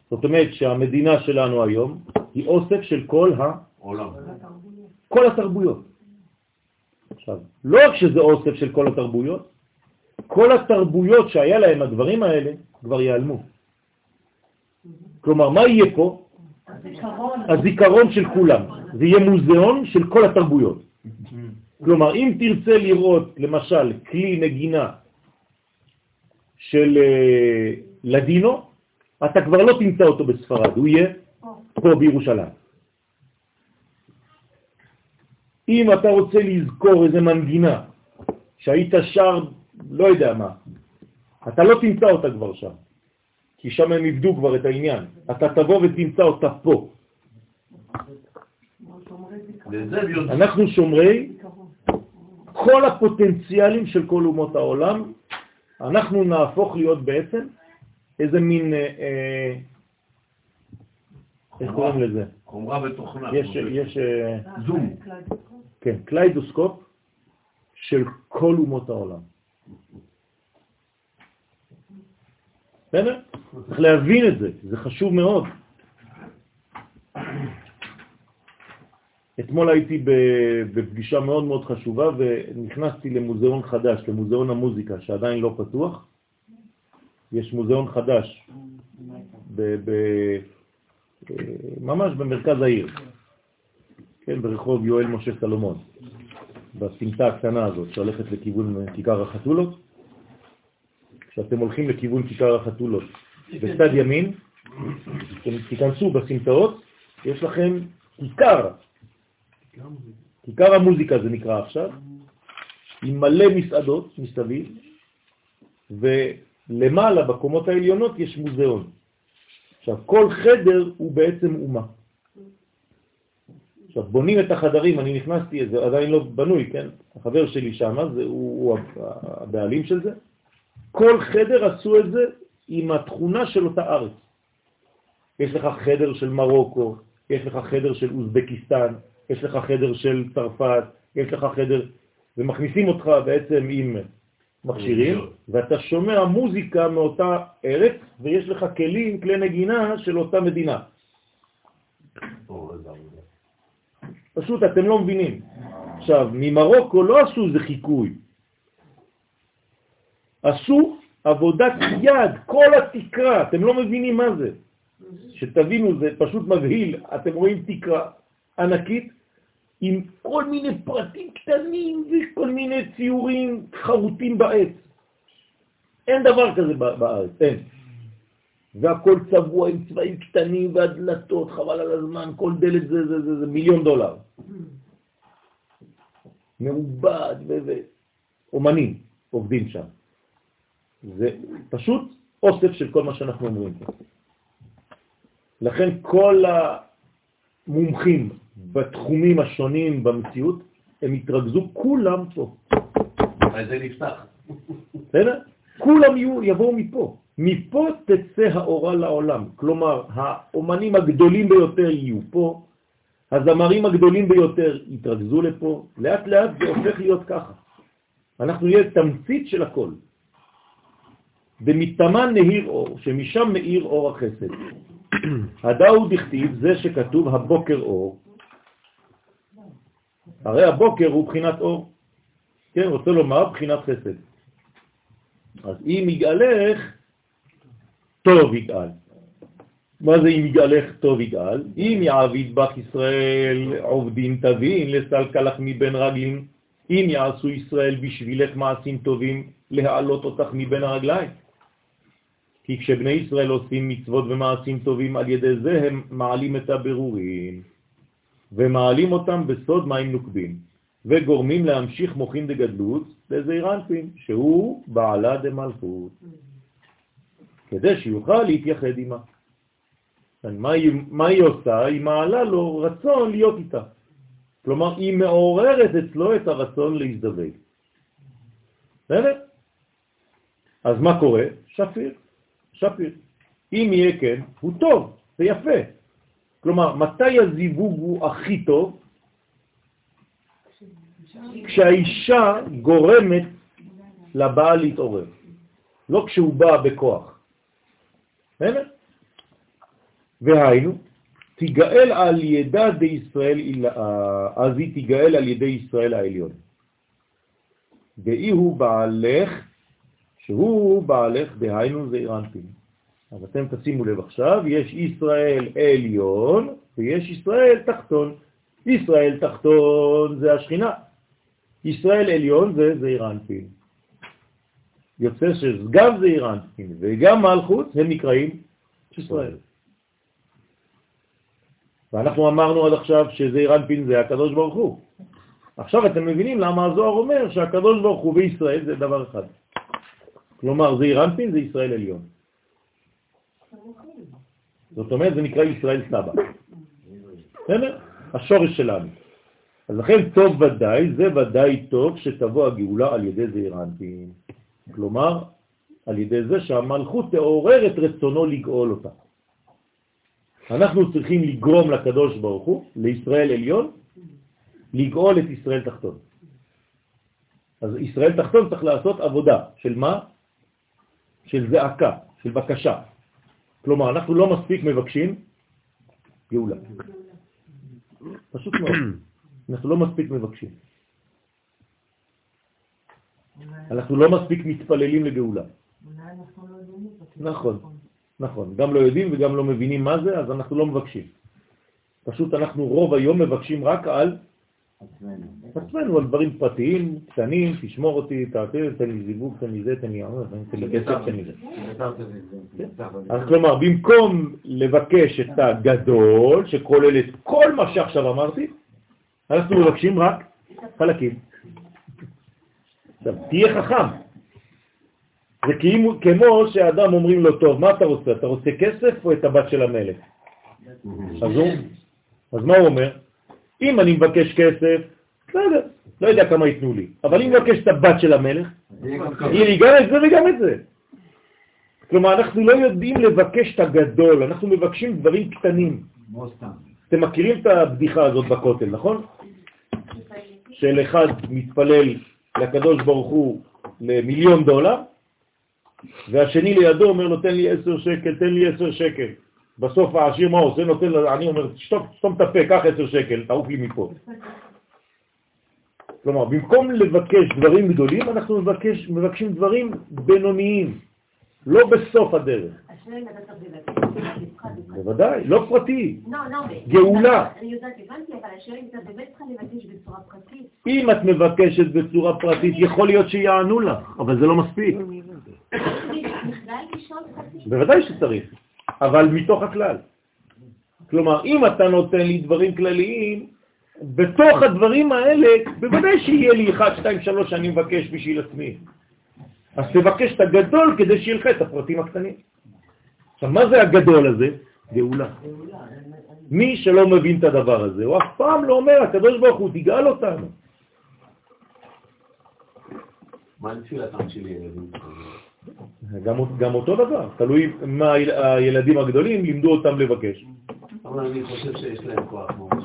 זאת אומרת שהמדינה שלנו היום היא אוסף של כל העולם. כל התרבויות. עכשיו, לא רק שזה אוסף של כל התרבויות, כל התרבויות שהיה להם הדברים האלה כבר ייעלמו. כלומר, מה יהיה פה? הזיכרון של כולם. זה יהיה מוזיאון של כל התרבויות. כלומר, אם תרצה לראות, למשל, כלי נגינה של אה, לדינו, אתה כבר לא תמצא אותו בספרד, הוא יהיה פה בירושלים. אם אתה רוצה לזכור איזה מנגינה שהיית שר, לא יודע מה, אתה לא תמצא אותה כבר שם. כי שם הם איבדו כבר את העניין. אתה תבוא ותמצא אותה פה. אנחנו שומרי כל הפוטנציאלים של כל אומות העולם, אנחנו נהפוך להיות בעצם איזה מין, אה, אה, איך קוראים לזה?
חומרה בתוכנה.
יש, יש אה,
זום.
כן, קליידוסקופ של כל אומות העולם. בסדר? צריך להבין את זה, זה חשוב מאוד. אתמול הייתי בפגישה מאוד מאוד חשובה ונכנסתי למוזיאון חדש, למוזיאון המוזיקה, שעדיין לא פתוח. יש מוזיאון חדש, ממש במרכז העיר, כן, ברחוב יואל משה סלומון, בסמטה הקטנה הזאת שהולכת לכיוון כיכר החתולות. כשאתם הולכים לכיוון כיכר החתולות, בצד ימין, אתם תיכנסו בסמטאות, יש לכם כיכר, כיכר המוזיקה זה נקרא עכשיו, עם מלא מסעדות מסביב, ולמעלה, בקומות העליונות, יש מוזיאון. עכשיו, כל חדר הוא בעצם אומה. עכשיו, בונים את החדרים, אני נכנסתי, זה עדיין לא בנוי, כן? החבר שלי שם, זה, הוא, הוא הבעלים של זה. כל חדר עשו את זה עם התכונה של אותה ארץ. יש לך חדר של מרוקו, יש לך חדר של אוזבקיסטן, יש לך חדר של צרפת, יש לך חדר, ומכניסים אותך בעצם עם מכשירים, ואתה שומע מוזיקה מאותה ארץ, ויש לך כלים, כלי נגינה של אותה מדינה. פשוט אתם לא מבינים. עכשיו, ממרוקו לא עשו איזה חיקוי. עשו עבודת יד, כל התקרה, אתם לא מבינים מה זה. שתבינו, זה פשוט מבהיל. אתם רואים תקרה ענקית עם כל מיני פרטים קטנים וכל מיני ציורים חרוטים בעץ. אין דבר כזה בארץ, אין. והכל צבוע עם צבעים קטנים והדלתות, חבל על הזמן, כל דלת זה, זה, זה, זה מיליון דולר. מעובד ואומנים עובדים שם. זה פשוט אוסף של כל מה שאנחנו אומרים פה. לכן כל המומחים בתחומים השונים במציאות, הם התרכזו כולם פה.
זה נפתח.
בסדר? כולם יבואו מפה. מפה תצא האורה לעולם. כלומר, האומנים הגדולים ביותר יהיו פה, הזמרים הגדולים ביותר יתרכזו לפה, לאט לאט זה הופך להיות ככה. אנחנו נהיה תמצית של הכל. במתאמן נהיר אור, שמשם מאיר אור החסד. הדאו דכתיב, זה שכתוב הבוקר אור, הרי הבוקר הוא בחינת אור, כן, רוצה לומר בחינת חסד. אז אם יגאלך, טוב יגאל. מה זה אם יגאלך טוב יגאל? אם יעביד בך ישראל עובדים תבין לסלקלך מבין רגלים, אם יעשו ישראל בשבילך מעשים טובים, להעלות אותך מבין הרגליים. כי כשבני ישראל עושים מצוות ומעשים טובים על ידי זה, הם מעלים את הבירורים, ומעלים אותם בסוד מים נוקבים, וגורמים להמשיך מוכין דגדלות לזעירנפין, שהוא בעלה דמלכות, כדי שיוכל להתייחד עימה. מה היא, מה היא עושה? היא מעלה לו רצון להיות איתה. כלומר, היא מעוררת אצלו את הרצון להזדווג. בסדר? אז מה קורה? שפיר. שפיר. אם יהיה כן, הוא טוב, זה יפה. כלומר, מתי הזיווג הוא הכי טוב? כשהאישה גורמת לבעל להתעורר, לא כשהוא בא בכוח. והיינו, תיגאל על ידה ישראל, אז היא תיגאל על ידי ישראל העליון. ואי הוא בעלך שהוא בעלך, דהיינו זה אירנטין. אז אתם תשימו לב עכשיו, יש ישראל עליון ויש ישראל תחתון. ישראל תחתון זה השכינה, ישראל עליון זה זעירנטין. יוצא שגם זעירנטין וגם מלכות הם נקראים ישראל. ואנחנו אמרנו עד עכשיו שזעירנטין זה הקדוש ברוך הוא. עכשיו אתם מבינים למה הזוהר אומר שהקדוש ברוך הוא בישראל זה דבר אחד. כלומר, זה אירנפין, זה ישראל עליון. זאת אומרת, זה נקרא ישראל סבא. בסדר? השורש שלנו. אז לכן טוב ודאי, זה ודאי טוב שתבוא הגאולה על ידי זה אירנפין. כלומר, על ידי זה שהמלכות תעורר את רצונו לגאול אותה. אנחנו צריכים לגרום לקדוש ברוך הוא, לישראל עליון, לגאול את ישראל תחתון. אז ישראל תחתון צריך לעשות עבודה של מה? של זעקה, של בקשה. כלומר, אנחנו לא מספיק מבקשים, גאולה. פשוט מאוד. אנחנו לא מספיק מבקשים. אנחנו לא מספיק מתפללים לגאולה. נכון, נכון. גם לא יודעים וגם לא מבינים מה זה, אז אנחנו לא מבקשים. פשוט אנחנו רוב היום מבקשים רק על עצמנו, על דברים פרטיים, קטנים, תשמור אותי, תעשה, תן לי זיווג, תן לי זה, תן לי עמוד, תן לי כסף, תן לי זה. אז כלומר, במקום לבקש את הגדול, שכולל את כל מה שעכשיו אמרתי, אנחנו מבקשים רק חלקים. עכשיו, תהיה חכם. זה כאילו, כמו שאדם אומרים לו, טוב, מה אתה רוצה? אתה רוצה כסף או את הבת של המלך? אז, הוא, אז מה הוא אומר? אם אני מבקש כסף, בסדר, לא יודע כמה ייתנו לי, אבל אם מבקש את הבת של המלך, יהיה לי גם את זה וגם את זה. כלומר, אנחנו לא יודעים לבקש את הגדול, אנחנו מבקשים דברים קטנים. אתם מכירים את הבדיחה הזאת בכותל, נכון? של אחד מתפלל לקדוש ברוך הוא למיליון דולר, והשני לידו אומר לו, תן לי עשר שקל, תן לי עשר שקל. בסוף העשיר מה עושה? נותן לו, אני אומר, סתום את הפה, קח עשר שקל, תעוף לי מפה. כלומר, במקום לבקש דברים גדולים, אנחנו מבקש, מבקשים דברים בינוניים, לא בסוף הדרך.
לבקש,
בוודאי, לא פרטי,
לא, לא,
גאולה.
אם
את מבקשת בצורה פרטית, יכול להיות שיענו לך, אבל זה לא מספיק. בוודאי שצריך, אבל מתוך הכלל. כלומר, אם אתה נותן לי דברים כלליים, בתוך הדברים האלה, בוודאי שיהיה לי 1, 2, 3 שאני מבקש בשביל עצמי. אז תבקש את הגדול כדי שיהיה לך את הפרטים הקטנים. עכשיו, מה זה הגדול הזה? גאולה. מי שלא מבין את הדבר הזה, הוא אף פעם לא אומר, הקדוש ברוך הוא, תגאל אותנו.
מה של ילדים?
גם, גם אותו דבר, תלוי מה היל- הילדים הגדולים לימדו אותם לבקש.
אבל אני חושב שיש להם כוח ממש.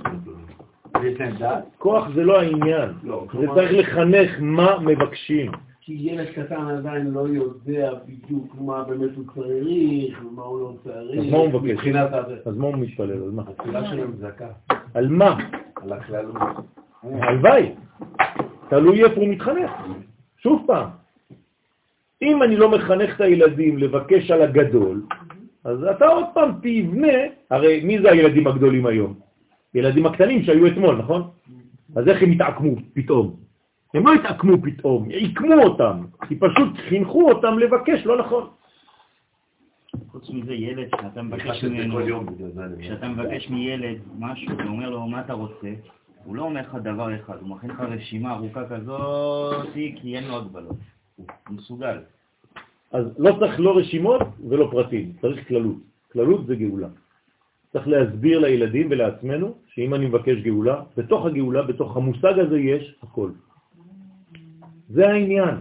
ויש להם דעת?
כוח זה לא העניין,
לא,
זה צריך לחנך מה מבקשים.
כי ילד קטן עדיין לא יודע בדיוק מה באמת הוא צריך ומה הוא לא צריך.
אז מה הוא מבקש?
מבחינת ה-
אז מה הוא מתפלל? על מה?
התפילה שלהם זכה,
על מה?
על הכללות.
הלוואי. תלוי איפה הוא מתחנך. שוב פעם, אם אני לא מחנך את הילדים לבקש על הגדול, אז אתה עוד פעם תבנה, הרי מי זה הילדים הגדולים היום? ילדים הקטנים שהיו אתמול, נכון? אז איך הם התעקמו פתאום? הם לא התעקמו פתאום, עיקמו אותם, כי פשוט חינכו אותם לבקש לא נכון.
חוץ מזה, ילד, כשאתה מבקש ממנו, כשאתה
אומר.
מבקש מילד משהו ואומר לו מה אתה רוצה, הוא לא אומר לך דבר אחד, הוא מכין לך רשימה ארוכה כזאת, כי אין לו הגבלות. הוא מסוגל.
אז לא צריך לא רשימות ולא פרטים, צריך כללות. כללות זה גאולה. צריך להסביר לילדים ולעצמנו שאם אני מבקש גאולה, בתוך הגאולה, בתוך המושג הזה יש הכל. זה העניין.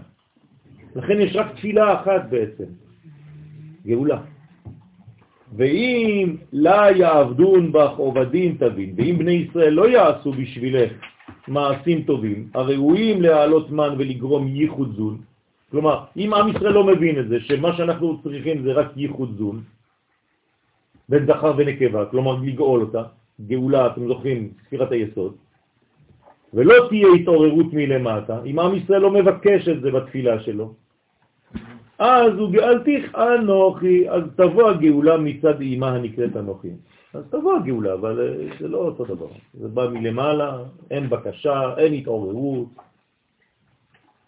לכן יש רק תפילה אחת בעצם, גאולה. ואם לה יעבדון בך עובדים תבין, ואם בני ישראל לא יעשו בשבילך מעשים טובים, הראויים להעלות מן ולגרום ייחוד זון, כלומר, אם עם ישראל לא מבין את זה, שמה שאנחנו צריכים זה רק ייחוד זון, בין זכר ונקבה, כלומר לגאול אותה, גאולה, אתם זוכרים, ספירת היסוד, ולא תהיה התעוררות מלמטה, אם עם ישראל לא מבקש את זה בתפילה שלו, אז הוא גאלתיך אנוכי, אז תבוא הגאולה מצד אימה הנקראת אנוכי. אז תבוא הגאולה, אבל אה, זה לא אותו דבר. זה בא מלמעלה, אין בקשה, אין התעוררות.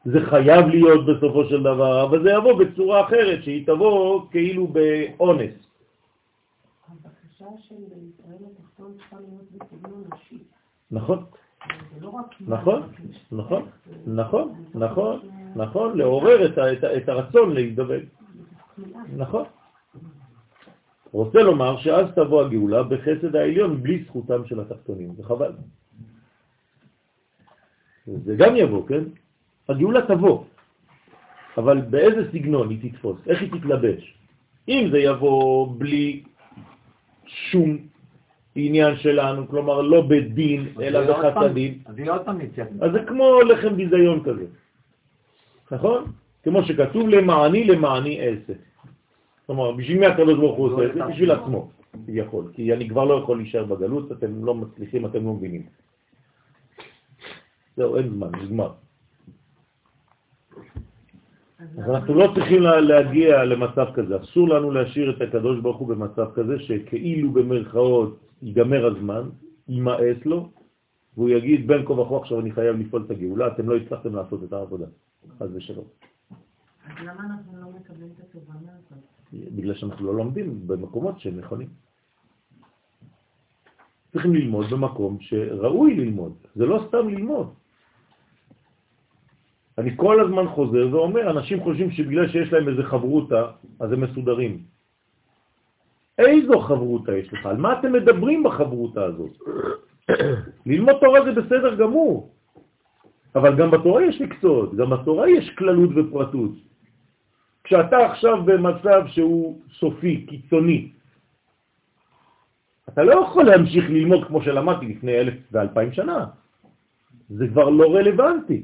זה חייב להיות בסופו של דבר, אבל זה יבוא בצורה אחרת, שהיא תבוא כאילו באונס.
הבקשה של ישראל התחתון צריכה להיות בסגנון נשי.
נכון?
לא רק...
נכון, נכון, נכון, נכון, נכון, לעורר את, הרצון להזדווג. נכון. רוצה לומר שאז תבוא הגאולה בחסד העליון בלי זכותם של התחתונים, וחבל. זה גם יבוא, כן? הגאולה תבוא, אבל באיזה סגנון היא תתפוס? איך היא תתלבש? אם זה יבוא בלי שום עניין שלנו, כלומר לא בדין, אלא בחסדים,
אז יהיה עוד פעם יציאת
אז זה כמו לחם ביזיון כזה, נכון? כמו שכתוב למעני למעני עסק. כלומר, בשביל מי הקדוש ברוך הוא עושה את זה? בשביל עצמו. כביכול, כי אני כבר לא יכול להישאר בגלות, אתם לא מצליחים, אתם לא מבינים. זהו, אין זמן, נגמר. אז אנחנו לא צריכים להגיע למצב כזה, אסור לנו להשאיר את הקדוש ברוך הוא במצב כזה שכאילו במרכאות ייגמר הזמן, יימאס לו, והוא יגיד בין כה וכה עכשיו אני חייב לפעול את הגאולה, אתם לא הצלחתם לעשות את העבודה, חס ושלום.
אז למה אנחנו לא מקבלים את התובנה הזאת?
בגלל שאנחנו לא לומדים במקומות שהם נכונים. צריכים ללמוד במקום שראוי ללמוד, זה לא סתם ללמוד. אני כל הזמן חוזר ואומר, אנשים חושבים שבגלל שיש להם איזה חברותה, אז הם מסודרים. איזו חברותה יש לך? על מה אתם מדברים בחברותה הזאת? ללמוד תורה זה בסדר גמור, אבל גם בתורה יש מקצועות, גם בתורה יש כללות ופרטות. כשאתה עכשיו במצב שהוא סופי, קיצוני, אתה לא יכול להמשיך ללמוד כמו שלמדתי לפני אלף ואלפיים שנה. זה כבר לא רלוונטי.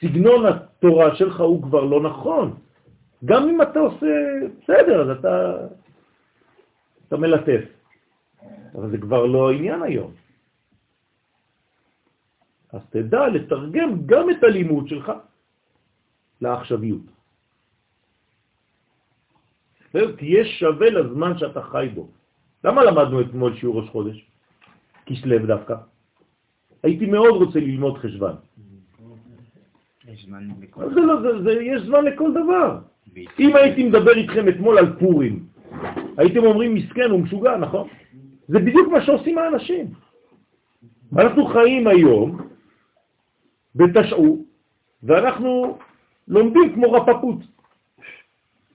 סגנון התורה שלך הוא כבר לא נכון. גם אם אתה עושה בסדר, אז אתה, אתה מלטף. אבל זה כבר לא העניין היום. אז תדע לתרגם גם את הלימוד שלך לעכשוויות. תהיה שווה לזמן שאתה חי בו. למה למדנו אתמול שיעור ראש חודש? כסלב דווקא. הייתי מאוד רוצה ללמוד חשבן.
יש זמן לכל
לא, זה, יש זמן לכל דבר. אם הייתי מדבר איתכם אתמול על פורים, הייתם אומרים מסכן, הוא משוגע, נכון? זה בדיוק מה שעושים האנשים. אנחנו חיים היום בתשעו, ואנחנו לומדים כמו רפפות.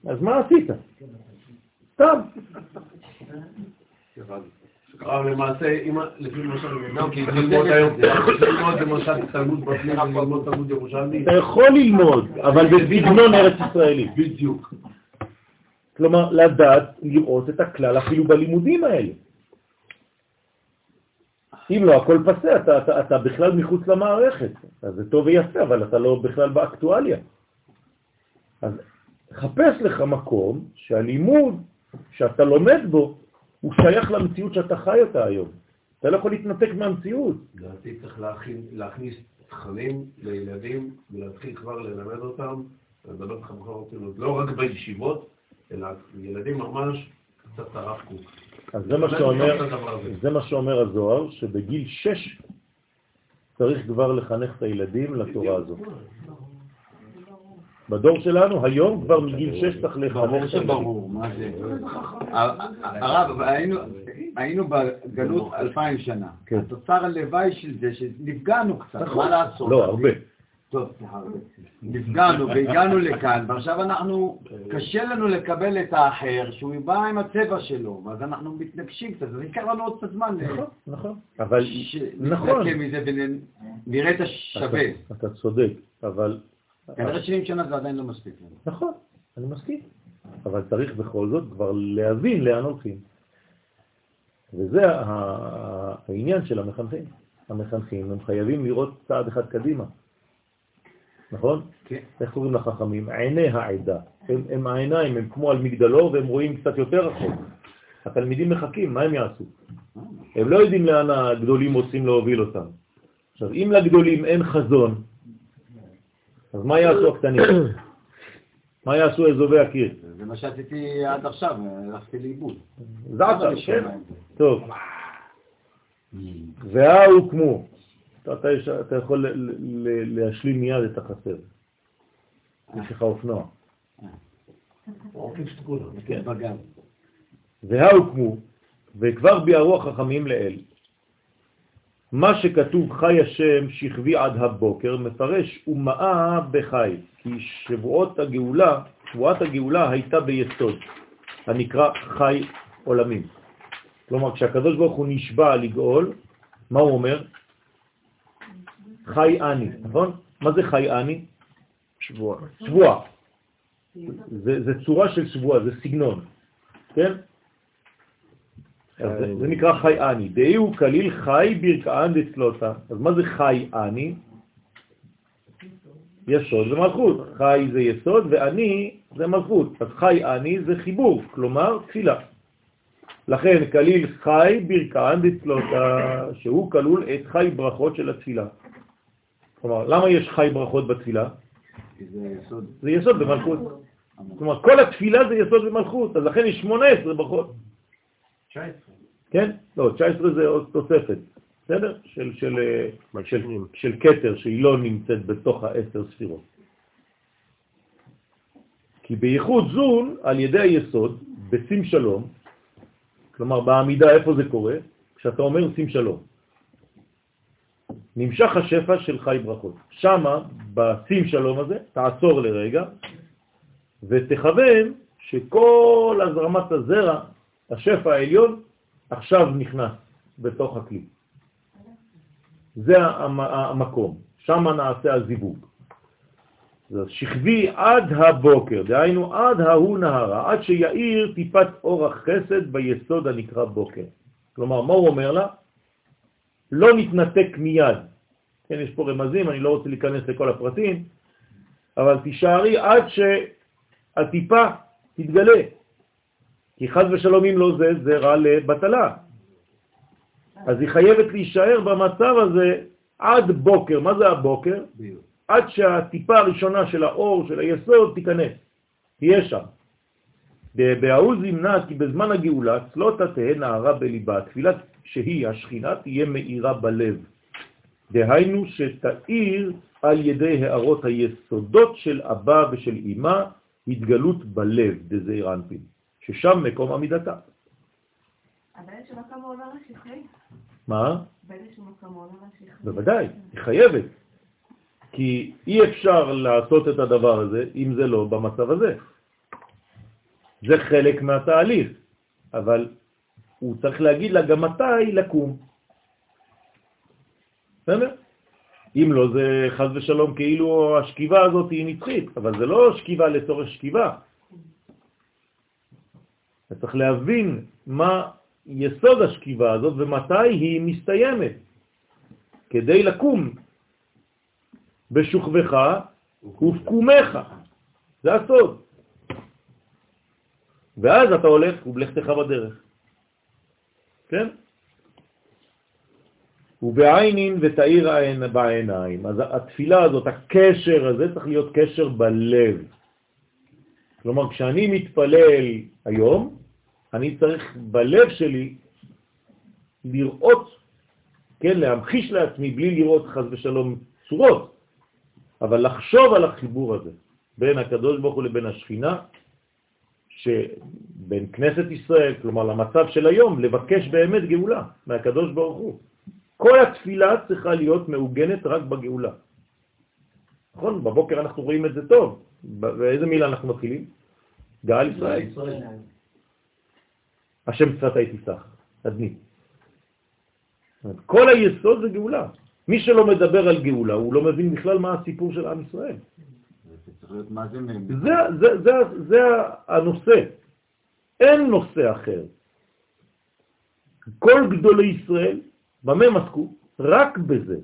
אז מה עשית? סתם.
הרב למעשה, אם- לפי מה שאני מבין, כי ללמוד היום, ללמוד למשל תלמוד בבלי וללמוד תלמוד ירושלמי,
אתה יכול ללמוד, אבל בסגנון ארץ ישראלי.
בדיוק.
כלומר, לדעת לראות את הכלל אפילו בלימודים האלה. אם לא, הכל פסה, אתה, אתה, אתה בכלל מחוץ למערכת. אז זה טוב ויפה, אבל אתה לא בכלל באקטואליה. אז חפש לך מקום שהלימוד שאתה לומד בו, הוא שייך למציאות שאתה חי אותה היום. אתה לא יכול להתנתק מהמציאות.
לדעתי צריך להכין- להכניס תכנים לילדים ולהתחיל כבר ללמד אותם, לדבר איתך מחר לא רק בישיבות, אלא ילדים ממש קצת הרב קוק.
אז זה מה שאומר,
הזה.
זה מה שאומר הזוהר, שבגיל שש צריך כבר לחנך את הילדים לתורה הזו. בדור שלנו, היום כבר מגיל שש צריך לחנך
ברור
את הילדים.
שברור, מה זה? הרב, היינו בגלות אלפיים שנה.
כן.
התוצר הלוואי של זה שנפגענו קצת,
נכון.
מה לעשות?
לא, הרבה.
טוב, סליחה. נפגענו והגענו לכאן, ועכשיו אנחנו, קשה לנו לקבל את האחר, שהוא בא עם הצבע שלו, ואז אנחנו מתנגשים קצת, אז ייקח לנו עוד קצת זמן
נכון, נכון. אבל, נכון.
מזה ונראה את השווה.
אתה- צודק, אבל...
כנראה 70 שנה זה עדיין לא מספיק לנו.
נכון, אני מסכים. אבל צריך בכל זאת כבר להבין לאן הולכים. וזה העניין של המחנכים. המחנכים הם חייבים לראות צעד אחד קדימה. נכון?
כן.
איך קוראים לחכמים? עיני העדה. הם, הם העיניים, הם כמו על מגדלור והם רואים קצת יותר רחוק. התלמידים מחכים, מה הם יעשו? הם לא יודעים לאן הגדולים רוצים להוביל אותם. עכשיו, אם לגדולים אין חזון, אז מה יעשו הקטנים? מה יעשו אזובי הקיר?
זה מה שעשיתי עד עכשיו, הלכתי לאיבוד.
זעת,
אבל
כן? טוב. והוקמו. אתה, אתה, יש- אתה יכול ל- ל- להשלים מיד את החסר. יש לך אופנוע.
אוקיי, שתקו לו.
כן. והוקמו, וכבר ביארו החכמים לאל. מה שכתוב חי השם שכבי עד הבוקר מפרש ומאה בחי, כי שבועות הגאולה, שבועת הגאולה הייתה ביסוד, הנקרא חי עולמים. כלומר, כשהקדוש ברוך הוא נשבע לגאול, מה הוא אומר? חי אני, נכון? מה זה חי אני? שבוע. שבוע. זה, זה צורה של שבוע, זה סגנון, כן? זה, זה נקרא חי אני. דהי הוא כליל חי ברכאן דצלותה. אז מה זה חי אני? יסוד ומלכות. חי זה יסוד ואני זה מלכות. אז חי אני זה חיבור, כלומר תפילה. לכן כליל חי ברכן דצלותה, שהוא כלול את חי ברכות של התפילה. כלומר, למה יש חי ברכות בתפילה?
זה יסוד.
זה יסוד במלכות. כלומר, כל התפילה זה יסוד במלכות, אז לכן יש 18 ברכות.
19.
כן? לא, 19 זה עוד תוספת, בסדר? של, של, אה, של, של קטר שהיא לא נמצאת בתוך העשר ספירות. כי בייחוד זון, על ידי היסוד, בשים שלום, כלומר בעמידה איפה זה קורה? כשאתה אומר שים שלום. נמשך השפע של חי ברכות. שמה, בשים שלום הזה, תעצור לרגע, ותכוון שכל הזרמת הזרע, השפע העליון, עכשיו נכנס בתוך הכלי. זה המקום, שם נעשה הזיווג. זה שכבי עד הבוקר, דהיינו עד ההוא נהרה, עד שיאיר טיפת אור החסד ביסוד הנקרא בוקר. כלומר, מה הוא אומר לה? לא נתנתק מיד. כן, יש פה רמזים, אני לא רוצה להיכנס לכל הפרטים, אבל תישארי עד שהטיפה תתגלה. כי חז ושלום אם לא זה, זה רע לבטלה. אז היא חייבת להישאר במצב הזה עד בוקר. מה זה הבוקר? עד שהטיפה הראשונה של האור, של היסוד, תיכנס, תהיה שם. בההוא זמנה כי בזמן הגאולה צלותה תהא נערה בליבה, תפילה שהיא השכינה תהיה מאירה בלב. דהיינו שתאיר על ידי הערות היסודות של אבא ושל אמא התגלות בלב, דזעיר אנפין, ששם מקום עמידתה.
באיזשהו מקום הוא אומר לשכלי?
מה?
באיזשהו מקום הוא אומר לשכלי?
בוודאי, היא חייבת. כי אי אפשר לעשות את הדבר הזה אם זה לא במצב הזה. זה חלק מהתהליך, אבל הוא צריך להגיד לה גם מתי לקום. בסדר? אם לא, זה חז ושלום כאילו השכיבה הזאת היא נצחית, אבל זה לא שכיבה לצורך שכיבה. אתה צריך להבין מה יסוד השכיבה הזאת ומתי היא מסתיימת, כדי לקום בשוכבך ובקומך. זה הסוד. ואז אתה הולך ובלכתך בדרך. כן? ובעיינין ותאיר בעיניים. אז התפילה הזאת, הקשר הזה צריך להיות קשר בלב. כלומר, כשאני מתפלל היום, אני צריך בלב שלי לראות, כן, להמחיש לעצמי בלי לראות חז ושלום צורות, אבל לחשוב על החיבור הזה בין הקדוש ברוך הוא לבין השכינה, שבין כנסת ישראל, כלומר למצב של היום, לבקש באמת גאולה מהקדוש ברוך הוא. כל התפילה צריכה להיות מעוגנת רק בגאולה. נכון? בבוקר אנחנו רואים את זה טוב. באיזה מילה אנחנו מתחילים? גאל ישראל. השם שפתי תיסח, אדני. כל היסוד זה גאולה. מי שלא מדבר על גאולה, הוא לא מבין בכלל מה הסיפור של עם ישראל. זה, זה, זה, זה הנושא. אין נושא אחר. כל גדולי ישראל, במה מסקו? רק בזה.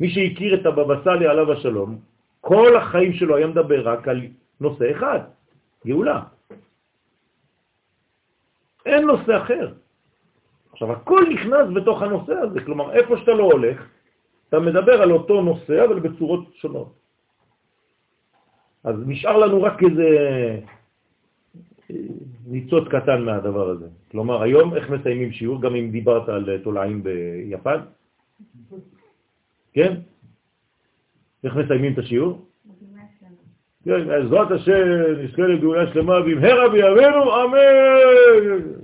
מי שהכיר את הבבא סאלי עליו השלום, כל החיים שלו היה מדבר רק על נושא אחד, גאולה. אין נושא אחר. עכשיו, הכל נכנס בתוך הנושא הזה, כלומר, איפה שאתה לא הולך, אתה מדבר על אותו נושא, אבל בצורות שונות. אז נשאר לנו רק איזה אה, ניצוץ קטן מהדבר הזה. כלומר, היום איך מסיימים שיעור, גם אם דיברת על תולעים ביפן? כן? איך מסיימים את השיעור? כן, בעזרת השם נזכה לגאולה שלמה במהרה בימינו, אמן.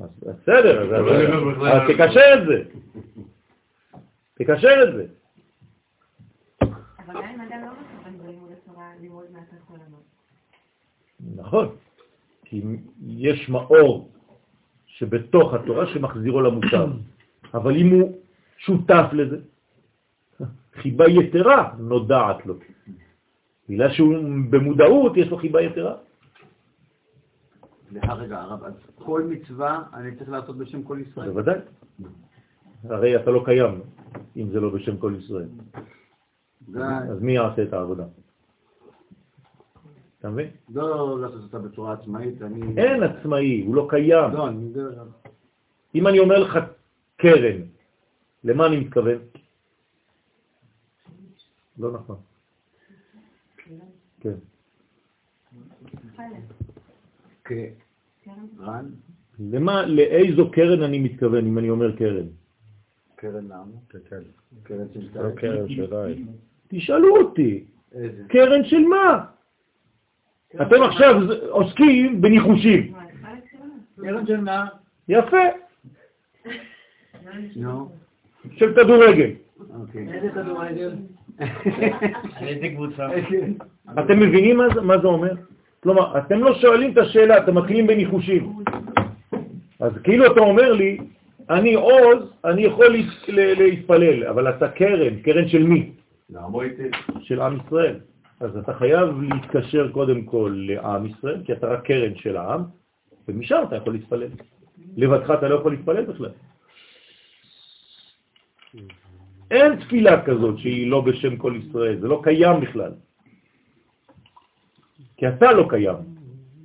בסדר, אז תקשר את זה. תקשר את זה.
אבל גם אם אדם לא מכוון בלימוד התורה ללמוד מהתת עולמות.
נכון, כי יש מאור שבתוך התורה שמחזירו למוטב, אבל אם הוא שותף לזה, חיבה יתרה נודעת לו. בגלל שהוא במודעות, יש לו חיבה יתרה.
סליחה רגע, הרב, אז כל מצווה אני צריך לעשות בשם כל ישראל?
בוודאי. הרי אתה לא קיים אם זה לא בשם כל ישראל. אז מי יעשה את העבודה? אתה מבין?
לא לעשות אותה בצורה עצמאית, אני...
אין עצמאי, הוא לא קיים.
לא, אני יודע...
אם אני אומר לך קרן, למה אני מתכוון? לא נכון. כן.
רן?
למה, לאיזו קרן אני מתכוון אם אני אומר קרן?
קרן למה? קרן של
לא קרן שלהם.
תשאלו אותי,
איזה?
קרן של מה? אתם עכשיו עוסקים בניחושים. יפה, של כדורגל.
אוקיי.
איזה כדורגל?
איזה קבוצה?
אתם מבינים מה זה, מה זה אומר? כלומר, אתם לא שואלים את השאלה, אתם מתחילים בניחושים. אז כאילו אתה אומר לי, אני עוז, אני יכול להתפלל, אבל אתה קרן, קרן של מי? של עם ישראל. אז אתה חייב להתקשר קודם כל לעם ישראל, כי אתה רק קרן של העם, ומשם אתה יכול להתפלל. לבדך אתה לא יכול להתפלל בכלל. אין תפילה כזאת שהיא לא בשם כל ישראל, זה לא קיים בכלל. כי אתה לא קיים.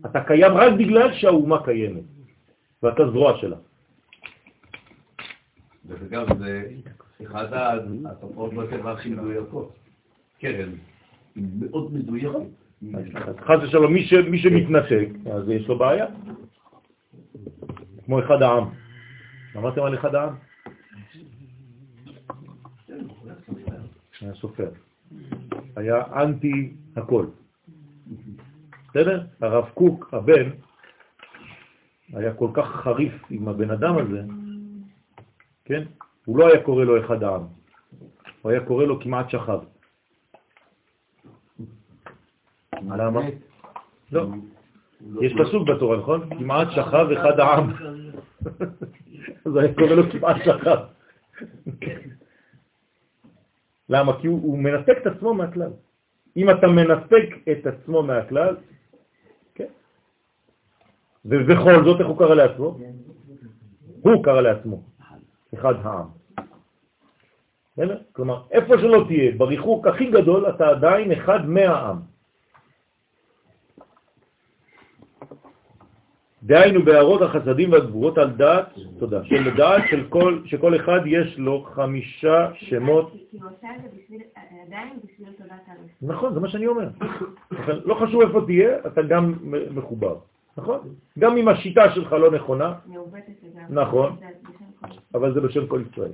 אתה קיים רק בגלל שהאומה קיימת, ואתה זרוע שלה.
דרך אגב, זה אחד התופעות בטבע הכי מדויקות. קרן. היא מאוד מדויקת.
חס ושלום, מי, ש, מי שמתנתק, אז יש לו בעיה. כמו אחד העם. אמרתם על אחד העם? היה סופר. היה אנטי הכל. בסדר? הרב קוק, הבן, היה כל כך חריף עם הבן אדם הזה, כן? הוא לא היה קורא לו אחד העם. הוא היה קורא לו כמעט שכב. למה? לא. יש פסוק בתורה, נכון? כמעט שכב אחד העם. אז היה קורא לו כמעט שכב. למה? כי הוא, הוא מנתק את עצמו מהכלל. אם אתה מנתק את עצמו מהכלל, כן. ובכל זאת, איך הוא קרא לעצמו? הוא קרא לעצמו, אחד העם. כלומר, איפה שלא תהיה, בריחוק הכי גדול, אתה עדיין אחד מהעם. דהיינו בהערות החסדים והגבורות על דעת, תודה, של דעת של כל, שכל אחד יש לו חמישה שמות.
כי הוא עושה את זה בשביל, עדיין בשביל תודת הלב.
נכון, זה מה שאני אומר. לא חשוב איפה תהיה, אתה גם מחובר. נכון? גם אם השיטה שלך לא נכונה. נכון. אבל זה בשם כל ישראל.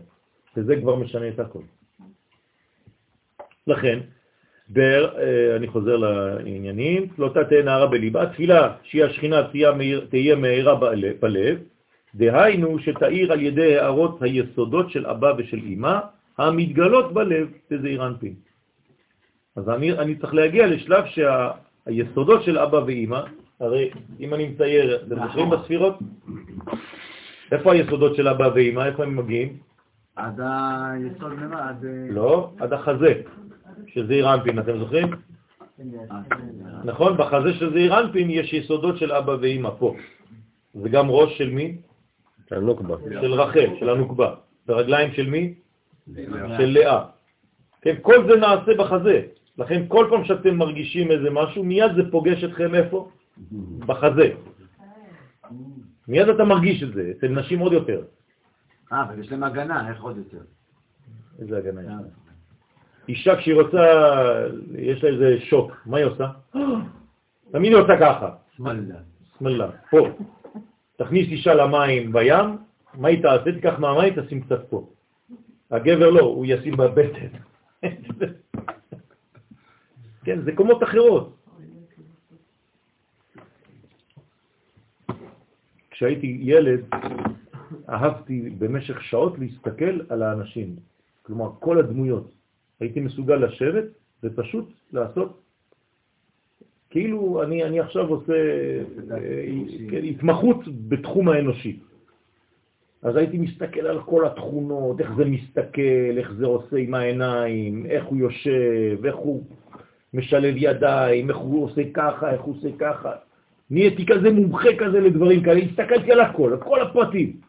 וזה כבר משנה את הכל. לכן, בר, אה, אני חוזר לעניינים, לא תהיה נערה בליבה, תפילה שהיא השכינה תהיה מהירה בלב, דהיינו שתאיר על ידי הערות היסודות של אבא ושל אמא, המתגלות בלב, בזעיר אנפין. אז אני, אני צריך להגיע לשלב שהיסודות של אבא ואמא, הרי אם אני מצייר, אתם זוכרים בספירות? איפה היסודות של אבא ואמא? איפה הם מגיעים?
עד היסוד ממה? עד... אה,
לא, עד החזה, של זעיר אנפין, אתם זוכרים? נכון? בחזה של זעיר אנפין יש יסודות של אבא ואמא פה. זה גם ראש של מי?
של נוקבה.
של רחל, של הנוקבה. ורגליים של מי? של לאה. כן, כל זה נעשה בחזה. לכן כל פעם שאתם מרגישים איזה משהו, מיד זה פוגש אתכם איפה? בחזה. מיד אתה מרגיש את זה, אצל נשים עוד יותר.
אה, אבל יש להם הגנה, איך עוד יותר?
איזה הגנה יש לה. אישה כשהיא רוצה, יש לה איזה שוק, מה היא עושה? תמיד היא עושה ככה,
שמאללה.
שמאלה, פה. תכניס אישה למים בים, מה היא תעשה? תיקח מהמים, תשים קצת פה. הגבר לא, הוא ישים בבטן. כן, זה קומות אחרות. כשהייתי ילד, אהבתי במשך שעות להסתכל על האנשים, כלומר כל הדמויות. הייתי מסוגל לשבת ופשוט לעשות, כאילו אני, אני עכשיו עושה אה, כן, התמחות בתחום האנושי. אז הייתי מסתכל על כל התכונות, איך זה מסתכל, איך זה עושה עם העיניים, איך הוא יושב, איך הוא משלב ידיים, איך הוא עושה ככה, איך הוא עושה ככה. נהייתי כזה מומחה כזה לדברים כאלה, הסתכלתי על הכל, על כל הפרטים.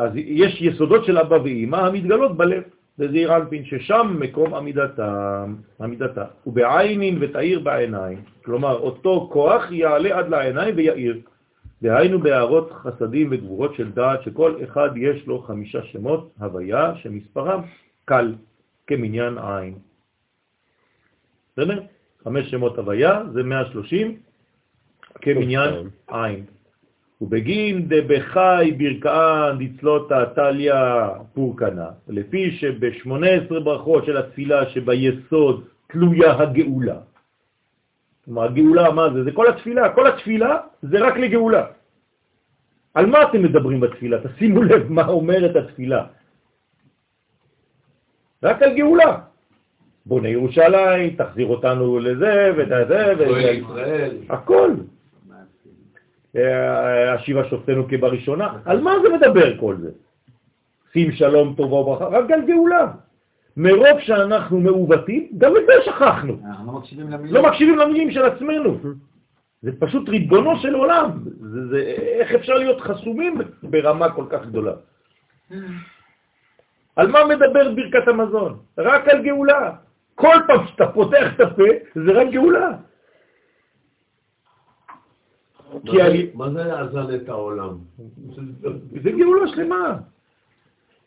ואז יש יסודות של אבא ואמא המתגלות בלב. בזעיר אנפין, ששם מקום עמידתה, עמידתה, ובעיינין ותאיר בעיניים, כלומר אותו כוח יעלה עד לעיניים ויעיר. דהיינו בהערות חסדים וגבורות של דעת שכל אחד יש לו חמישה שמות הוויה שמספרם קל כמניין עין. בסדר? חמש שמות הוויה זה 130 כמניין עין. ובגין דבחי ברכאן דצלותה טליה פורקנה, לפי שב-18 ברכות של התפילה שביסוד תלויה הגאולה. כלומר, הגאולה, מה זה? זה כל התפילה. כל התפילה זה רק לגאולה. על מה אתם מדברים בתפילה? תשימו לב מה אומרת התפילה. רק על גאולה. בונה ירושלים, תחזיר אותנו לזה וזה וזה. הכל. אה, השיבה שופטנו כבראשונה. על מה זה מדבר כל זה? שים שלום טובה וברכה, רק על גאולה. מרוב שאנחנו מעוותים, גם את זה שכחנו.
אנחנו לא מקשיבים למילים.
לא מקשיבים למילים של עצמנו. זה פשוט ריבונו של עולם. זה, זה, איך אפשר להיות חסומים ברמה כל כך גדולה? על מה מדבר ברכת המזון? רק על גאולה. כל פעם שאתה פותח את הפה, זה רק גאולה. כי אני...
מה זה יאזן את העולם?
זה גאולה שלמה.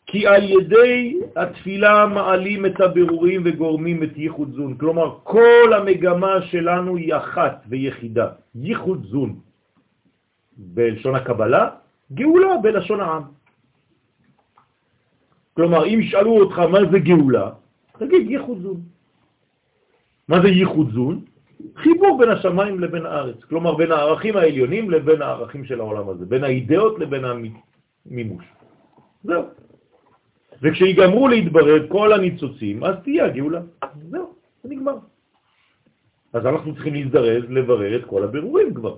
כי על ידי התפילה מעלים את הבירורים וגורמים את ייחוד זון. כלומר, כל המגמה שלנו היא אחת ויחידה, ייחוד זון. בלשון הקבלה, גאולה בלשון העם. כלומר, אם ישאלו אותך מה זה גאולה, תגיד ייחוד זון. מה זה ייחוד זון? חיבור בין השמיים לבין הארץ, כלומר בין הערכים העליונים לבין הערכים של העולם הזה, בין האידאות לבין המימוש. זהו. וכשיגמרו להתברר כל הניצוצים, אז תהיה הגאולה. זהו, זה נגמר. אז אנחנו צריכים להזדרז לברר את כל הבירורים כבר.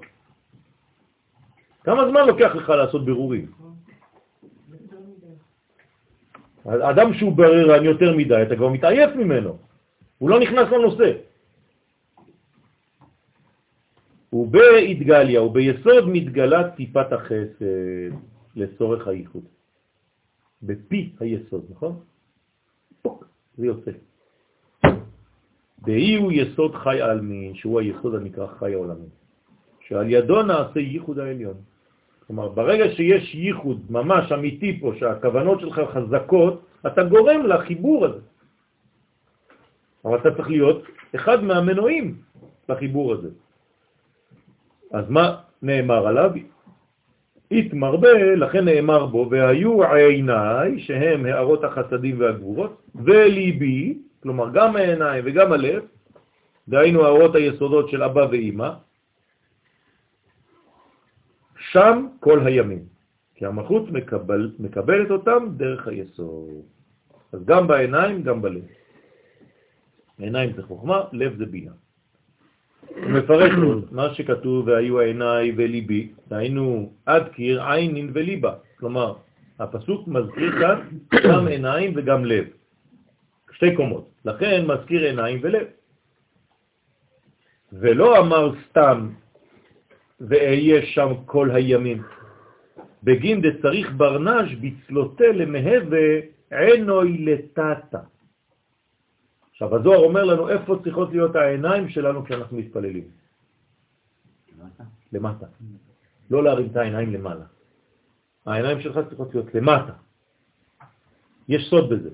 כמה זמן לוקח לך לעשות בירורים? אדם שהוא בררן יותר מדי, אתה כבר מתעייף ממנו. הוא לא נכנס לנושא. ובהתגליה וביסוד מתגלה טיפת החסד לצורך הייחוד. בפי היסוד, נכון? זה יוצא. באי הוא יסוד חי העלמין, שהוא היסוד הנקרא חי העולמי, שעל ידו נעשה ייחוד העליון. כלומר, ברגע שיש ייחוד ממש אמיתי פה, שהכוונות שלך חזקות, אתה גורם לחיבור הזה. אבל אתה צריך להיות אחד מהמנועים לחיבור הזה. אז מה נאמר עליו? התמרבה, לכן נאמר בו, והיו עיניי, שהם הערות החסדים והגבורות, וליבי, כלומר גם העיניים וגם הלב, דהיינו הערות היסודות של אבא ואימא, שם כל הימים, כי המלכות מקבל, מקבלת אותם דרך היסוד. אז גם בעיניים, גם בלב. עיניים זה חוכמה, לב זה בינה. מפרש מה שכתוב, והיו העיניי וליבי, דהיינו עד קיר עינין וליבה. כלומר, הפסוק מזכיר כאן גם עיניים וגם לב. שתי קומות. לכן מזכיר עיניים ולב. ולא אמר סתם ואהיה שם כל הימים. בגין דצריך ברנש בצלותה למהווה עינוי לטאטה. עכשיו, הזוהר אומר לנו איפה צריכות להיות העיניים שלנו כשאנחנו מתפללים. למטה. למטה. לא להרים את העיניים למעלה. העיניים שלך צריכות להיות למטה. יש סוד בזה.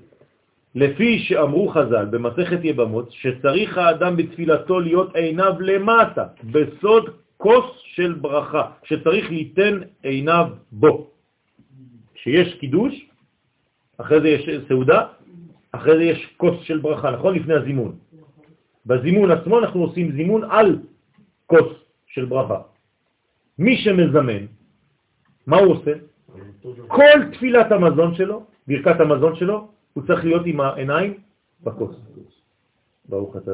לפי שאמרו חז"ל במסכת יבמות, שצריך האדם בתפילתו להיות עיניו למטה, בסוד כוס של ברכה, שצריך ליתן עיניו בו. כשיש קידוש, אחרי זה יש סעודה, אחרי זה יש כוס של ברכה, נכון? לפני הזימון. בזימון עצמו אנחנו עושים זימון על כוס של ברכה. מי שמזמן, מה הוא עושה? כל תפילת המזון שלו, ברכת המזון שלו, הוא צריך להיות עם העיניים בכוס. ברוך אתה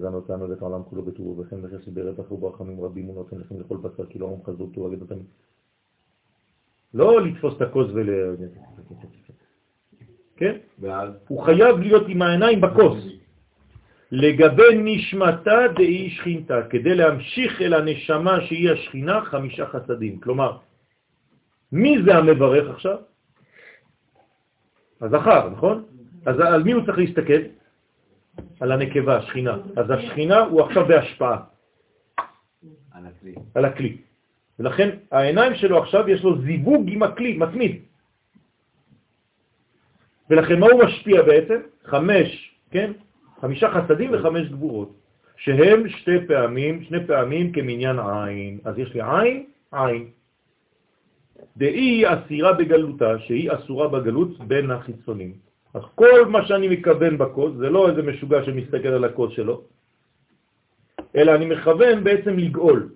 זן אותנו ואת העולם כולו בטובו וכן וחסד ברבח וברחמים רבים ונותן לכם לכל בשר כי לא הוא אגד אותם. לא לתפוס את הכוס ול... כן? ואז? הוא חייב להיות עם העיניים בכוס. לגבי נשמתה דאי שכינתה, כדי להמשיך אל הנשמה שהיא השכינה חמישה חסדים. כלומר, מי זה המברך עכשיו? הזכר, נכון? אז על מי הוא צריך להסתכל? על הנקבה, השכינה. אז השכינה הוא עכשיו בהשפעה.
על הכלי.
על הכלי. ולכן העיניים שלו עכשיו יש לו זיווג עם הכלי, מתמיד. ולכן מה הוא משפיע בעצם? חמש, כן? חמישה חסדים וחמש גבורות, שהם שתי פעמים, שני פעמים כמניין עין. אז יש לי עין, עין. דאי היא אסירה בגלותה, שהיא אסורה בגלות בין החיצונים. אז כל מה שאני מכוון בקוד, זה לא איזה משוגע שמסתכל על הקוד שלו, אלא אני מכוון בעצם לגאול.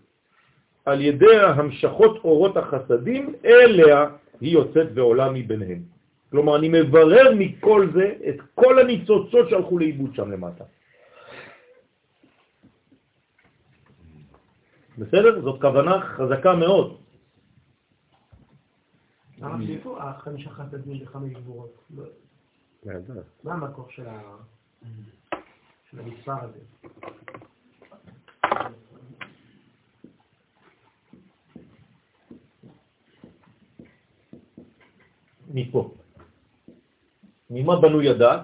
על ידי המשכות אורות החסדים, אליה היא יוצאת ועולה מביניהם. כלומר, אני מברר מכל זה את כל הניצוצות שהלכו לאיבוד שם למטה. בסדר? זאת כוונה חזקה מאוד.
הרב, איפה החמישה חסדים וחמש גבורות? לא- מה המקור של המספר הזה?
מפה. ממה בנוי הדעת?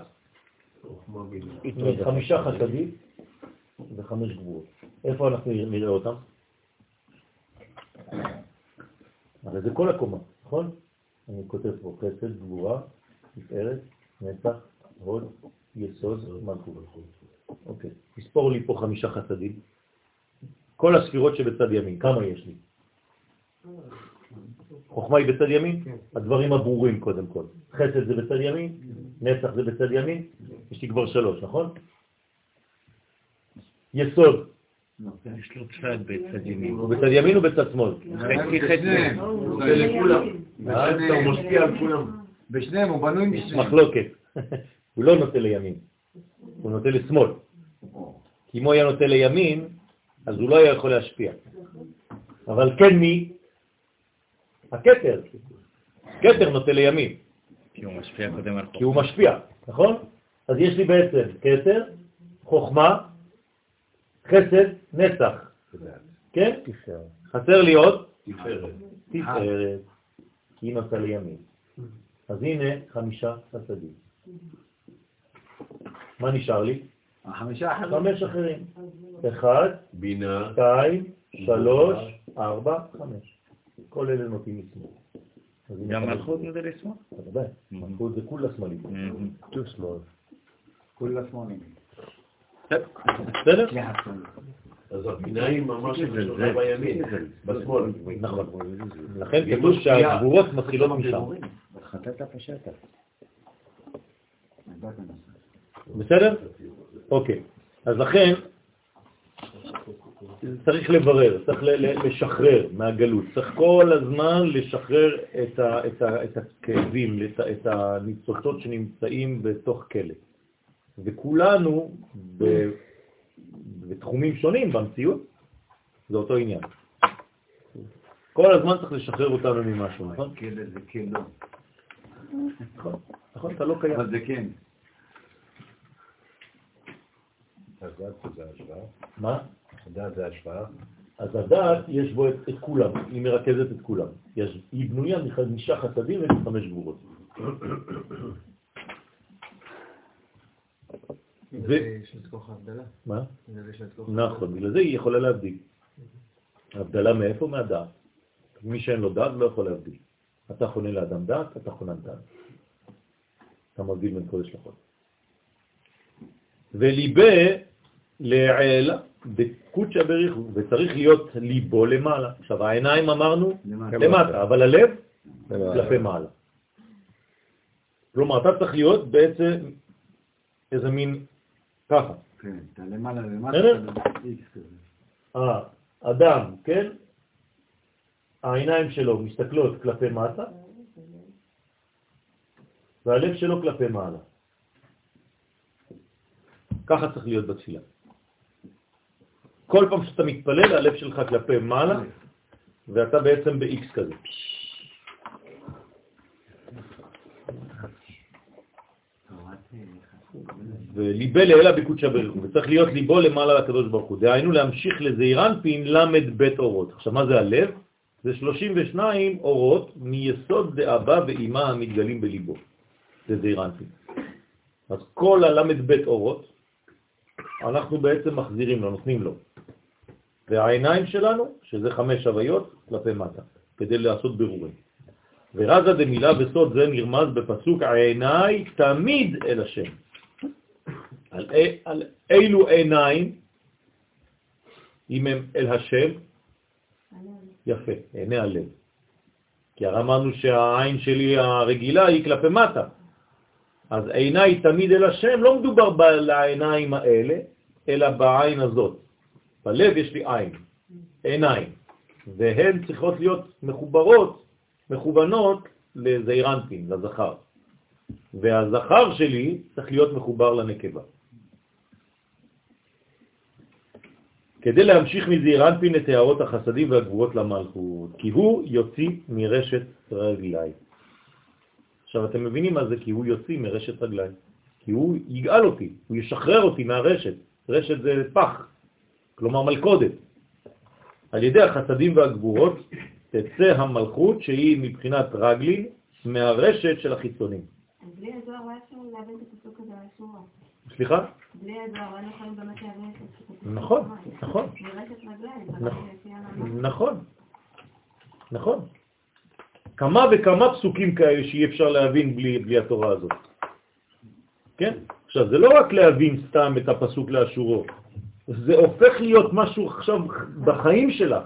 מחמישה חסדים וחמש גבורות. איפה אנחנו נראה אותם? הרי זה כל הקומה, נכון? אני כותב פה חסד, גבורה, תפארת, נצח, הוד, יסוד, מלכות. אוקיי, תספור לי פה חמישה חסדים. כל הספירות שבצד ימין, כמה יש לי? חוכמה היא בצד ימין? הדברים הברורים קודם כל. חסד זה בצד ימין, נצח זה בצד ימין, יש לי כבר שלוש, נכון? יסוד,
יש לו צד בצד ימין.
הוא בצד ימין או בצד שמאל?
חצי חצי.
זה לכולם. ואז אתה משפיע על כולם.
בשניהם, הוא בנוי
יש
משניהם.
מחלוקת. הוא לא נוטה לימין, הוא נוטה לשמאל. כי אם הוא היה נוטה לימין, אז הוא לא היה יכול להשפיע. אבל כן מי? הכתר. כתר נוטה לימין,
כי הוא משפיע קודם על
כי הוא משפיע, נכון? אז יש לי בעצם כתר, חוכמה, חסד, נצח. כן? חסר לי עוד?
תפארת.
תפארת, כי היא נוטה לימין. אז הנה חמישה חסדים. מה נשאר לי?
החמישה אחרים.
חמש אחרים. אחד,
בינה.
שתיים, שלוש, ארבע, חמש. כל אלה נוטים הנה
גם. מלכות נודע לשמאל?
בוודאי, מלכות זה כולה שמאלית.
טוב שמאל.
כולה שמאלים.
בסדר?
אז הבינה היא ממש שלך בימין, בשמאל.
נכון. לכן כתוב שהגבורות מתחילות משם.
חטאת פשטת.
בסדר? אוקיי. אז לכן, צריך לברר, צריך לשחרר מהגלות, צריך כל הזמן לשחרר את, ה, את, ה, את הכאבים, את, ה, את הניצוצות שנמצאים בתוך כלא. וכולנו ב, בתחומים שונים במציאות, זה אותו עניין. כל הזמן צריך לשחרר אותנו ממשהו, נכון?
כלא זה כלא.
נכון, נכון, אתה לא קיים.
אבל זה כן.
מה?
הדעת זה השוואה.
אז הדעת יש בו את, את כולם, היא מרכזת את כולם. יש, היא בנויה מחמישה חסדים ומחמש גבורות. נכון, בגלל זה היא יכולה להבדיל. הבדלה מאיפה? מהדעת. מי שאין לו דעת לא יכול להבדיל. אתה חונה לאדם דעת, אתה חונן דעת. אתה מבדיל בין קודש לחול. וליבה לעילה בקודשא בריחו, וצריך להיות ליבו למעלה. עכשיו העיניים אמרנו
למטה.
אבל הלב כלפי מעלה. כלומר, אתה צריך להיות בעצם איזה מין ככה.
כן, אתה למעלה למטה, כזה.
האדם, כן? העיניים שלו מסתכלות כלפי מטה, והלב שלו כלפי מעלה. ככה צריך להיות בתפילה. כל פעם שאתה מתפלל, הלב שלך כלפי מעלה, ואתה בעצם ב-X כזה. וליבה לאלה בקודשא בריחו, וצריך להיות ליבו למעלה לקדוש ברוך הוא. דהיינו להמשיך לזעירנפין למד בית אורות. עכשיו, מה זה הלב? זה 32 אורות מיסוד דאבא ואימה המתגלים בליבו. זה זעירנפין. אז כל הל"ב אורות, אנחנו בעצם מחזירים לו, נותנים לו. והעיניים שלנו, שזה חמש הוויות, כלפי מטה, כדי לעשות ברורים. ורזה דמילה בסוד זה נרמז בפסוק העיניי תמיד אל השם. על, על אילו עיניים, אם הם אל השם, יפה, עיני הלב. כי הרי אמרנו שהעין שלי הרגילה היא כלפי מטה. אז עיניי תמיד אל השם, לא מדובר בעיניים האלה, אלא בעין הזאת. בלב יש לי עין, עיניים, והן צריכות להיות מחוברות, מכוונות לזעירנטים, לזכר. והזכר שלי צריך להיות מחובר לנקבה. כדי להמשיך מזעירנטין את הערות החסדים והגבורות למלכות, כי הוא יוציא מרשת רגליים. עכשיו אתם מבינים מה זה כי הוא יוציא מרשת רגליים. כי הוא יגאל אותי, הוא ישחרר אותי מהרשת. רשת זה פח, כלומר מלכודת. על ידי החסדים והגבורות תצא המלכות שהיא מבחינת רגלי מהרשת של החיצונים.
בלי הזוהר לא אפשר להבין את הפסוק הזה על השורה.
סליחה?
בלי הזוהר לא יכולים באמת להבין את הפסוק הזה.
נכון, נכון.
מרשת רגליים, זה
נכון. נכון, נכון. כמה וכמה פסוקים כאלה שאי אפשר להבין בלי, בלי התורה הזאת. כן? עכשיו, זה לא רק להבין סתם את הפסוק לאשורו, זה הופך להיות משהו עכשיו בחיים שלך.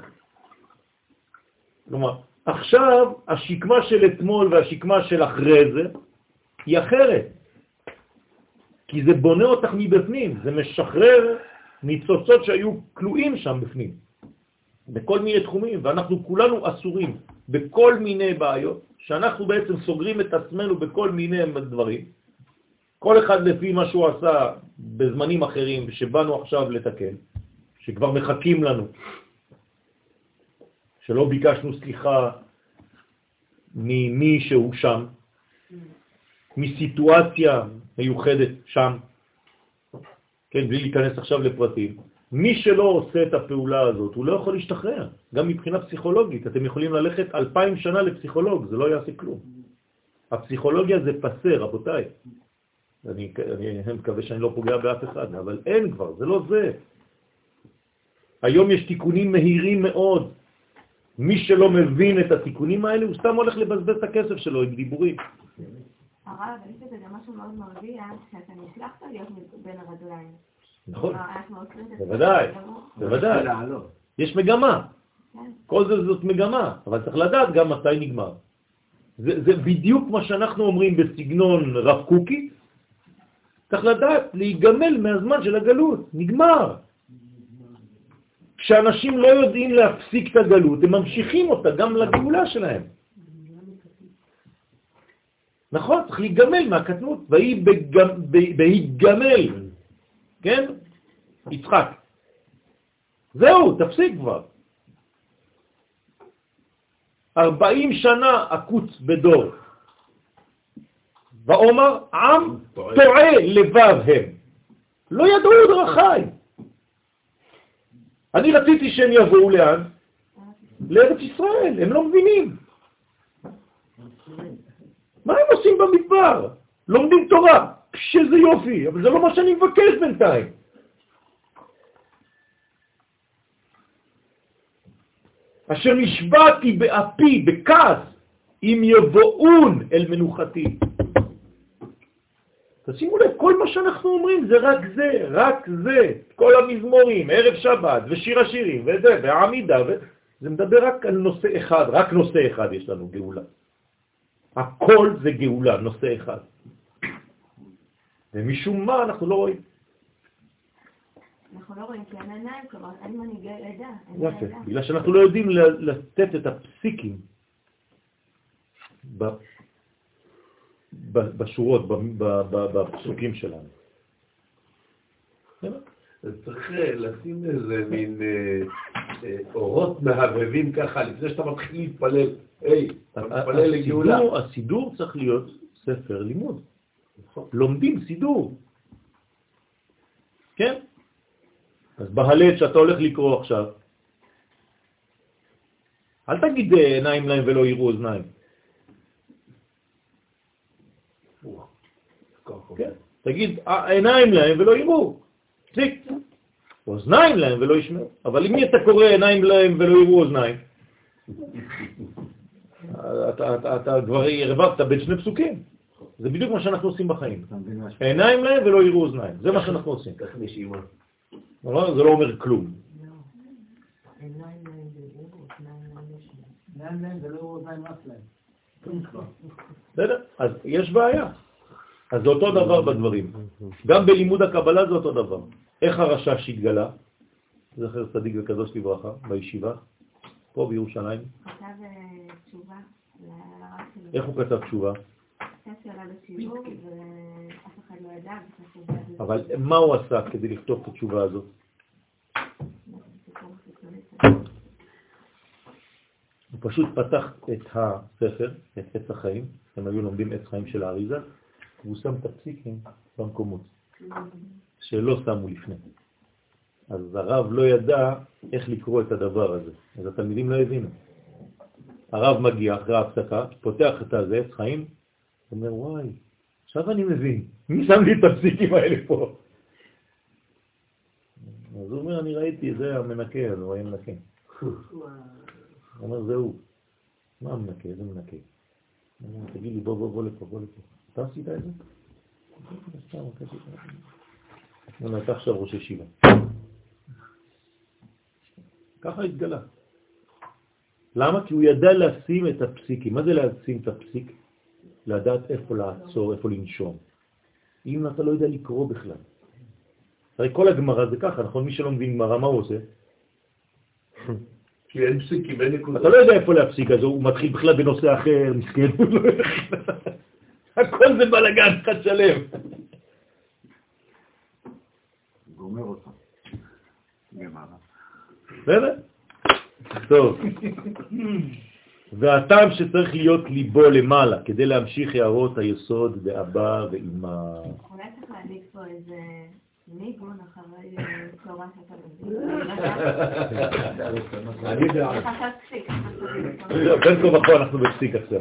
כלומר, עכשיו השקמה של אתמול והשקמה של אחרי זה היא אחרת. כי זה בונה אותך מבפנים, זה משחרר ניצוצות שהיו כלואים שם בפנים, בכל מיני תחומים, ואנחנו כולנו אסורים בכל מיני בעיות, שאנחנו בעצם סוגרים את עצמנו בכל מיני דברים, כל אחד לפי מה שהוא עשה בזמנים אחרים שבאנו עכשיו לתקן, שכבר מחכים לנו, שלא ביקשנו סליחה ממי שהוא שם, מסיטואציה מיוחדת שם, כן, בלי להיכנס עכשיו לפרטים. מי שלא עושה את הפעולה הזאת, הוא לא יכול להשתחרר, גם מבחינה פסיכולוגית. אתם יכולים ללכת אלפיים שנה לפסיכולוג, זה לא יעשה כלום. הפסיכולוגיה זה פסה, רבותיי. אני, אני מקווה שאני לא פוגע באף אחד, אבל אין כבר, זה לא זה. היום יש תיקונים מהירים מאוד. מי שלא מבין את התיקונים האלה, הוא סתם הולך לבזבז את הכסף שלו עם דיבורים.
הרב, יש לזה גם משהו מאוד מרגיע, שאתה נשלחת להיות בין הרגליים.
נכון,
עצמנו.
בוודאי, בוודאי. יש מגמה.
כן.
כל זה זאת מגמה, אבל צריך לדעת גם מתי נגמר. זה, זה בדיוק מה שאנחנו אומרים בסגנון רב קוקי, צריך לדעת להיגמל מהזמן של הגלות, נגמר. כשאנשים לא יודעים להפסיק את הגלות, הם ממשיכים אותה גם לגאולה שלהם. נכון, צריך להיגמל מהקטנות, והיא בגמ- בהיגמל, כן? יצחק. זהו, תפסיק כבר. ארבעים שנה עקוץ בדור. ואומר, עם טועה לבב הם. לא ידעו דרכיי. אני רציתי שהם יבואו לאן? לארץ ישראל, הם לא מבינים. מה הם עושים במדבר? לומדים תורה, שזה יופי, אבל זה לא מה שאני מבקש בינתיים. אשר נשבעתי באפי, בכעס, אם יבואון אל מנוחתי. תשימו לב, כל מה שאנחנו אומרים זה רק זה, רק זה. כל המזמורים, ערב שבת, ושיר השירים, וזה, והעמידה, ו... זה מדבר רק על נושא אחד, רק נושא אחד יש לנו, גאולה. הכל זה גאולה, נושא אחד. ומשום מה אנחנו לא רואים.
אנחנו לא רואים כי אין עיניים, כלומר, אין מנהיגי עדה.
יפה. בגלל שאנחנו לא יודעים ל- לתת את הפסיקים בשורות, בפסוקים שלנו.
אז צריך אה, לשים איזה מין אה, אה, אורות מהבהבים ככה, לפני שאתה מתחיל להתפלל. היי, אתה מתפלל לגאולה.
הסידור צריך להיות ספר לימוד. לומדים סידור. כן? אז בהלט שאתה הולך לקרוא עכשיו, אל תגיד אה, עיניים להם ולא יראו אוזניים. כן? תגיד, עיניים להם ולא יראו. פסיק. אוזניים להם ולא ישמעו. אבל למי אתה קורא עיניים להם ולא יראו אוזניים? אתה, אתה, אתה כבר ערבבת בין שני פסוקים. זה בדיוק מה שאנחנו עושים בחיים. עיניים להם ולא יראו אוזניים. זה מה שאנחנו עושים. לא, זה לא אומר כלום. בסדר? אז יש בעיה. אז זה אותו דבר בדברים. גם בלימוד הקבלה זה אותו דבר. איך הרשש התגלה? זכר צדיק וקדוש לברכה, בישיבה, פה בירושלים.
כתב אה, תשובה.
איך הוא כתב תשובה?
ואף אחד לא ידע.
אבל מה הוא עשה כדי לכתוב את התשובה הזאת? הוא פשוט פתח את הספר, את עץ החיים, הם היו לומדים עץ חיים של האריזה, והוא שם את הפסיקים במקומות שלא שמו לפני. אז הרב לא ידע איך לקרוא את הדבר הזה, אז התלמידים לא הבינו. הרב מגיע אחרי ההפסקה, פותח את הזה, עץ חיים, אומר, וואי, עכשיו אני מבין, מי שם לי את הפסיקים האלה פה? אז הוא אומר, אני ראיתי, זה המנקה, אז הוא היה מנקה. הוא אומר, זה הוא. מה מנקה? זה מנקה. הוא אומר, תגיד לי, בוא, בוא, בוא לפה, בוא לפה. אתה עשית את זה? הוא אומר, עכשיו ראש ישיבה. ככה התגלה. למה? כי הוא ידע לשים את הפסיקים. מה זה לשים את הפסיק? לדעת איפה לעצור, איפה לנשום. אם אתה לא יודע לקרוא בכלל. הרי כל הגמרא זה ככה, נכון? מי שלא מבין גמרא, מה הוא עושה?
כי אין פסיקים, אין נקודות.
אתה לא יודע איפה להפסיק, אז הוא מתחיל בכלל בנושא אחר, מסכן. הכל זה בלגן אחד שלם.
גומר. למעלה.
בסדר? טוב. והטעם שצריך להיות ליבו למעלה, כדי להמשיך הערות היסוד באבא ואמא.
אולי צריך להדליק פה איזה ניגון אחרי אה, תורה שאתה פסיק.
בין כה וכה אנחנו בפסיק עכשיו.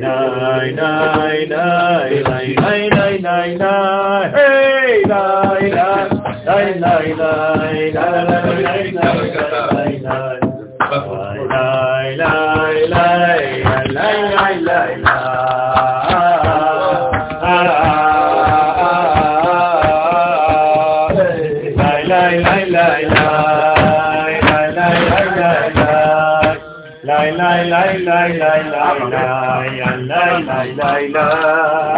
nai nai nai nai nai
nai nai nai hey nai nai nai nai nai nai nai nai nai Lai lai lai lai lai lai lai lai lai lai lai lai lai lai lai lai lai lai lai la la la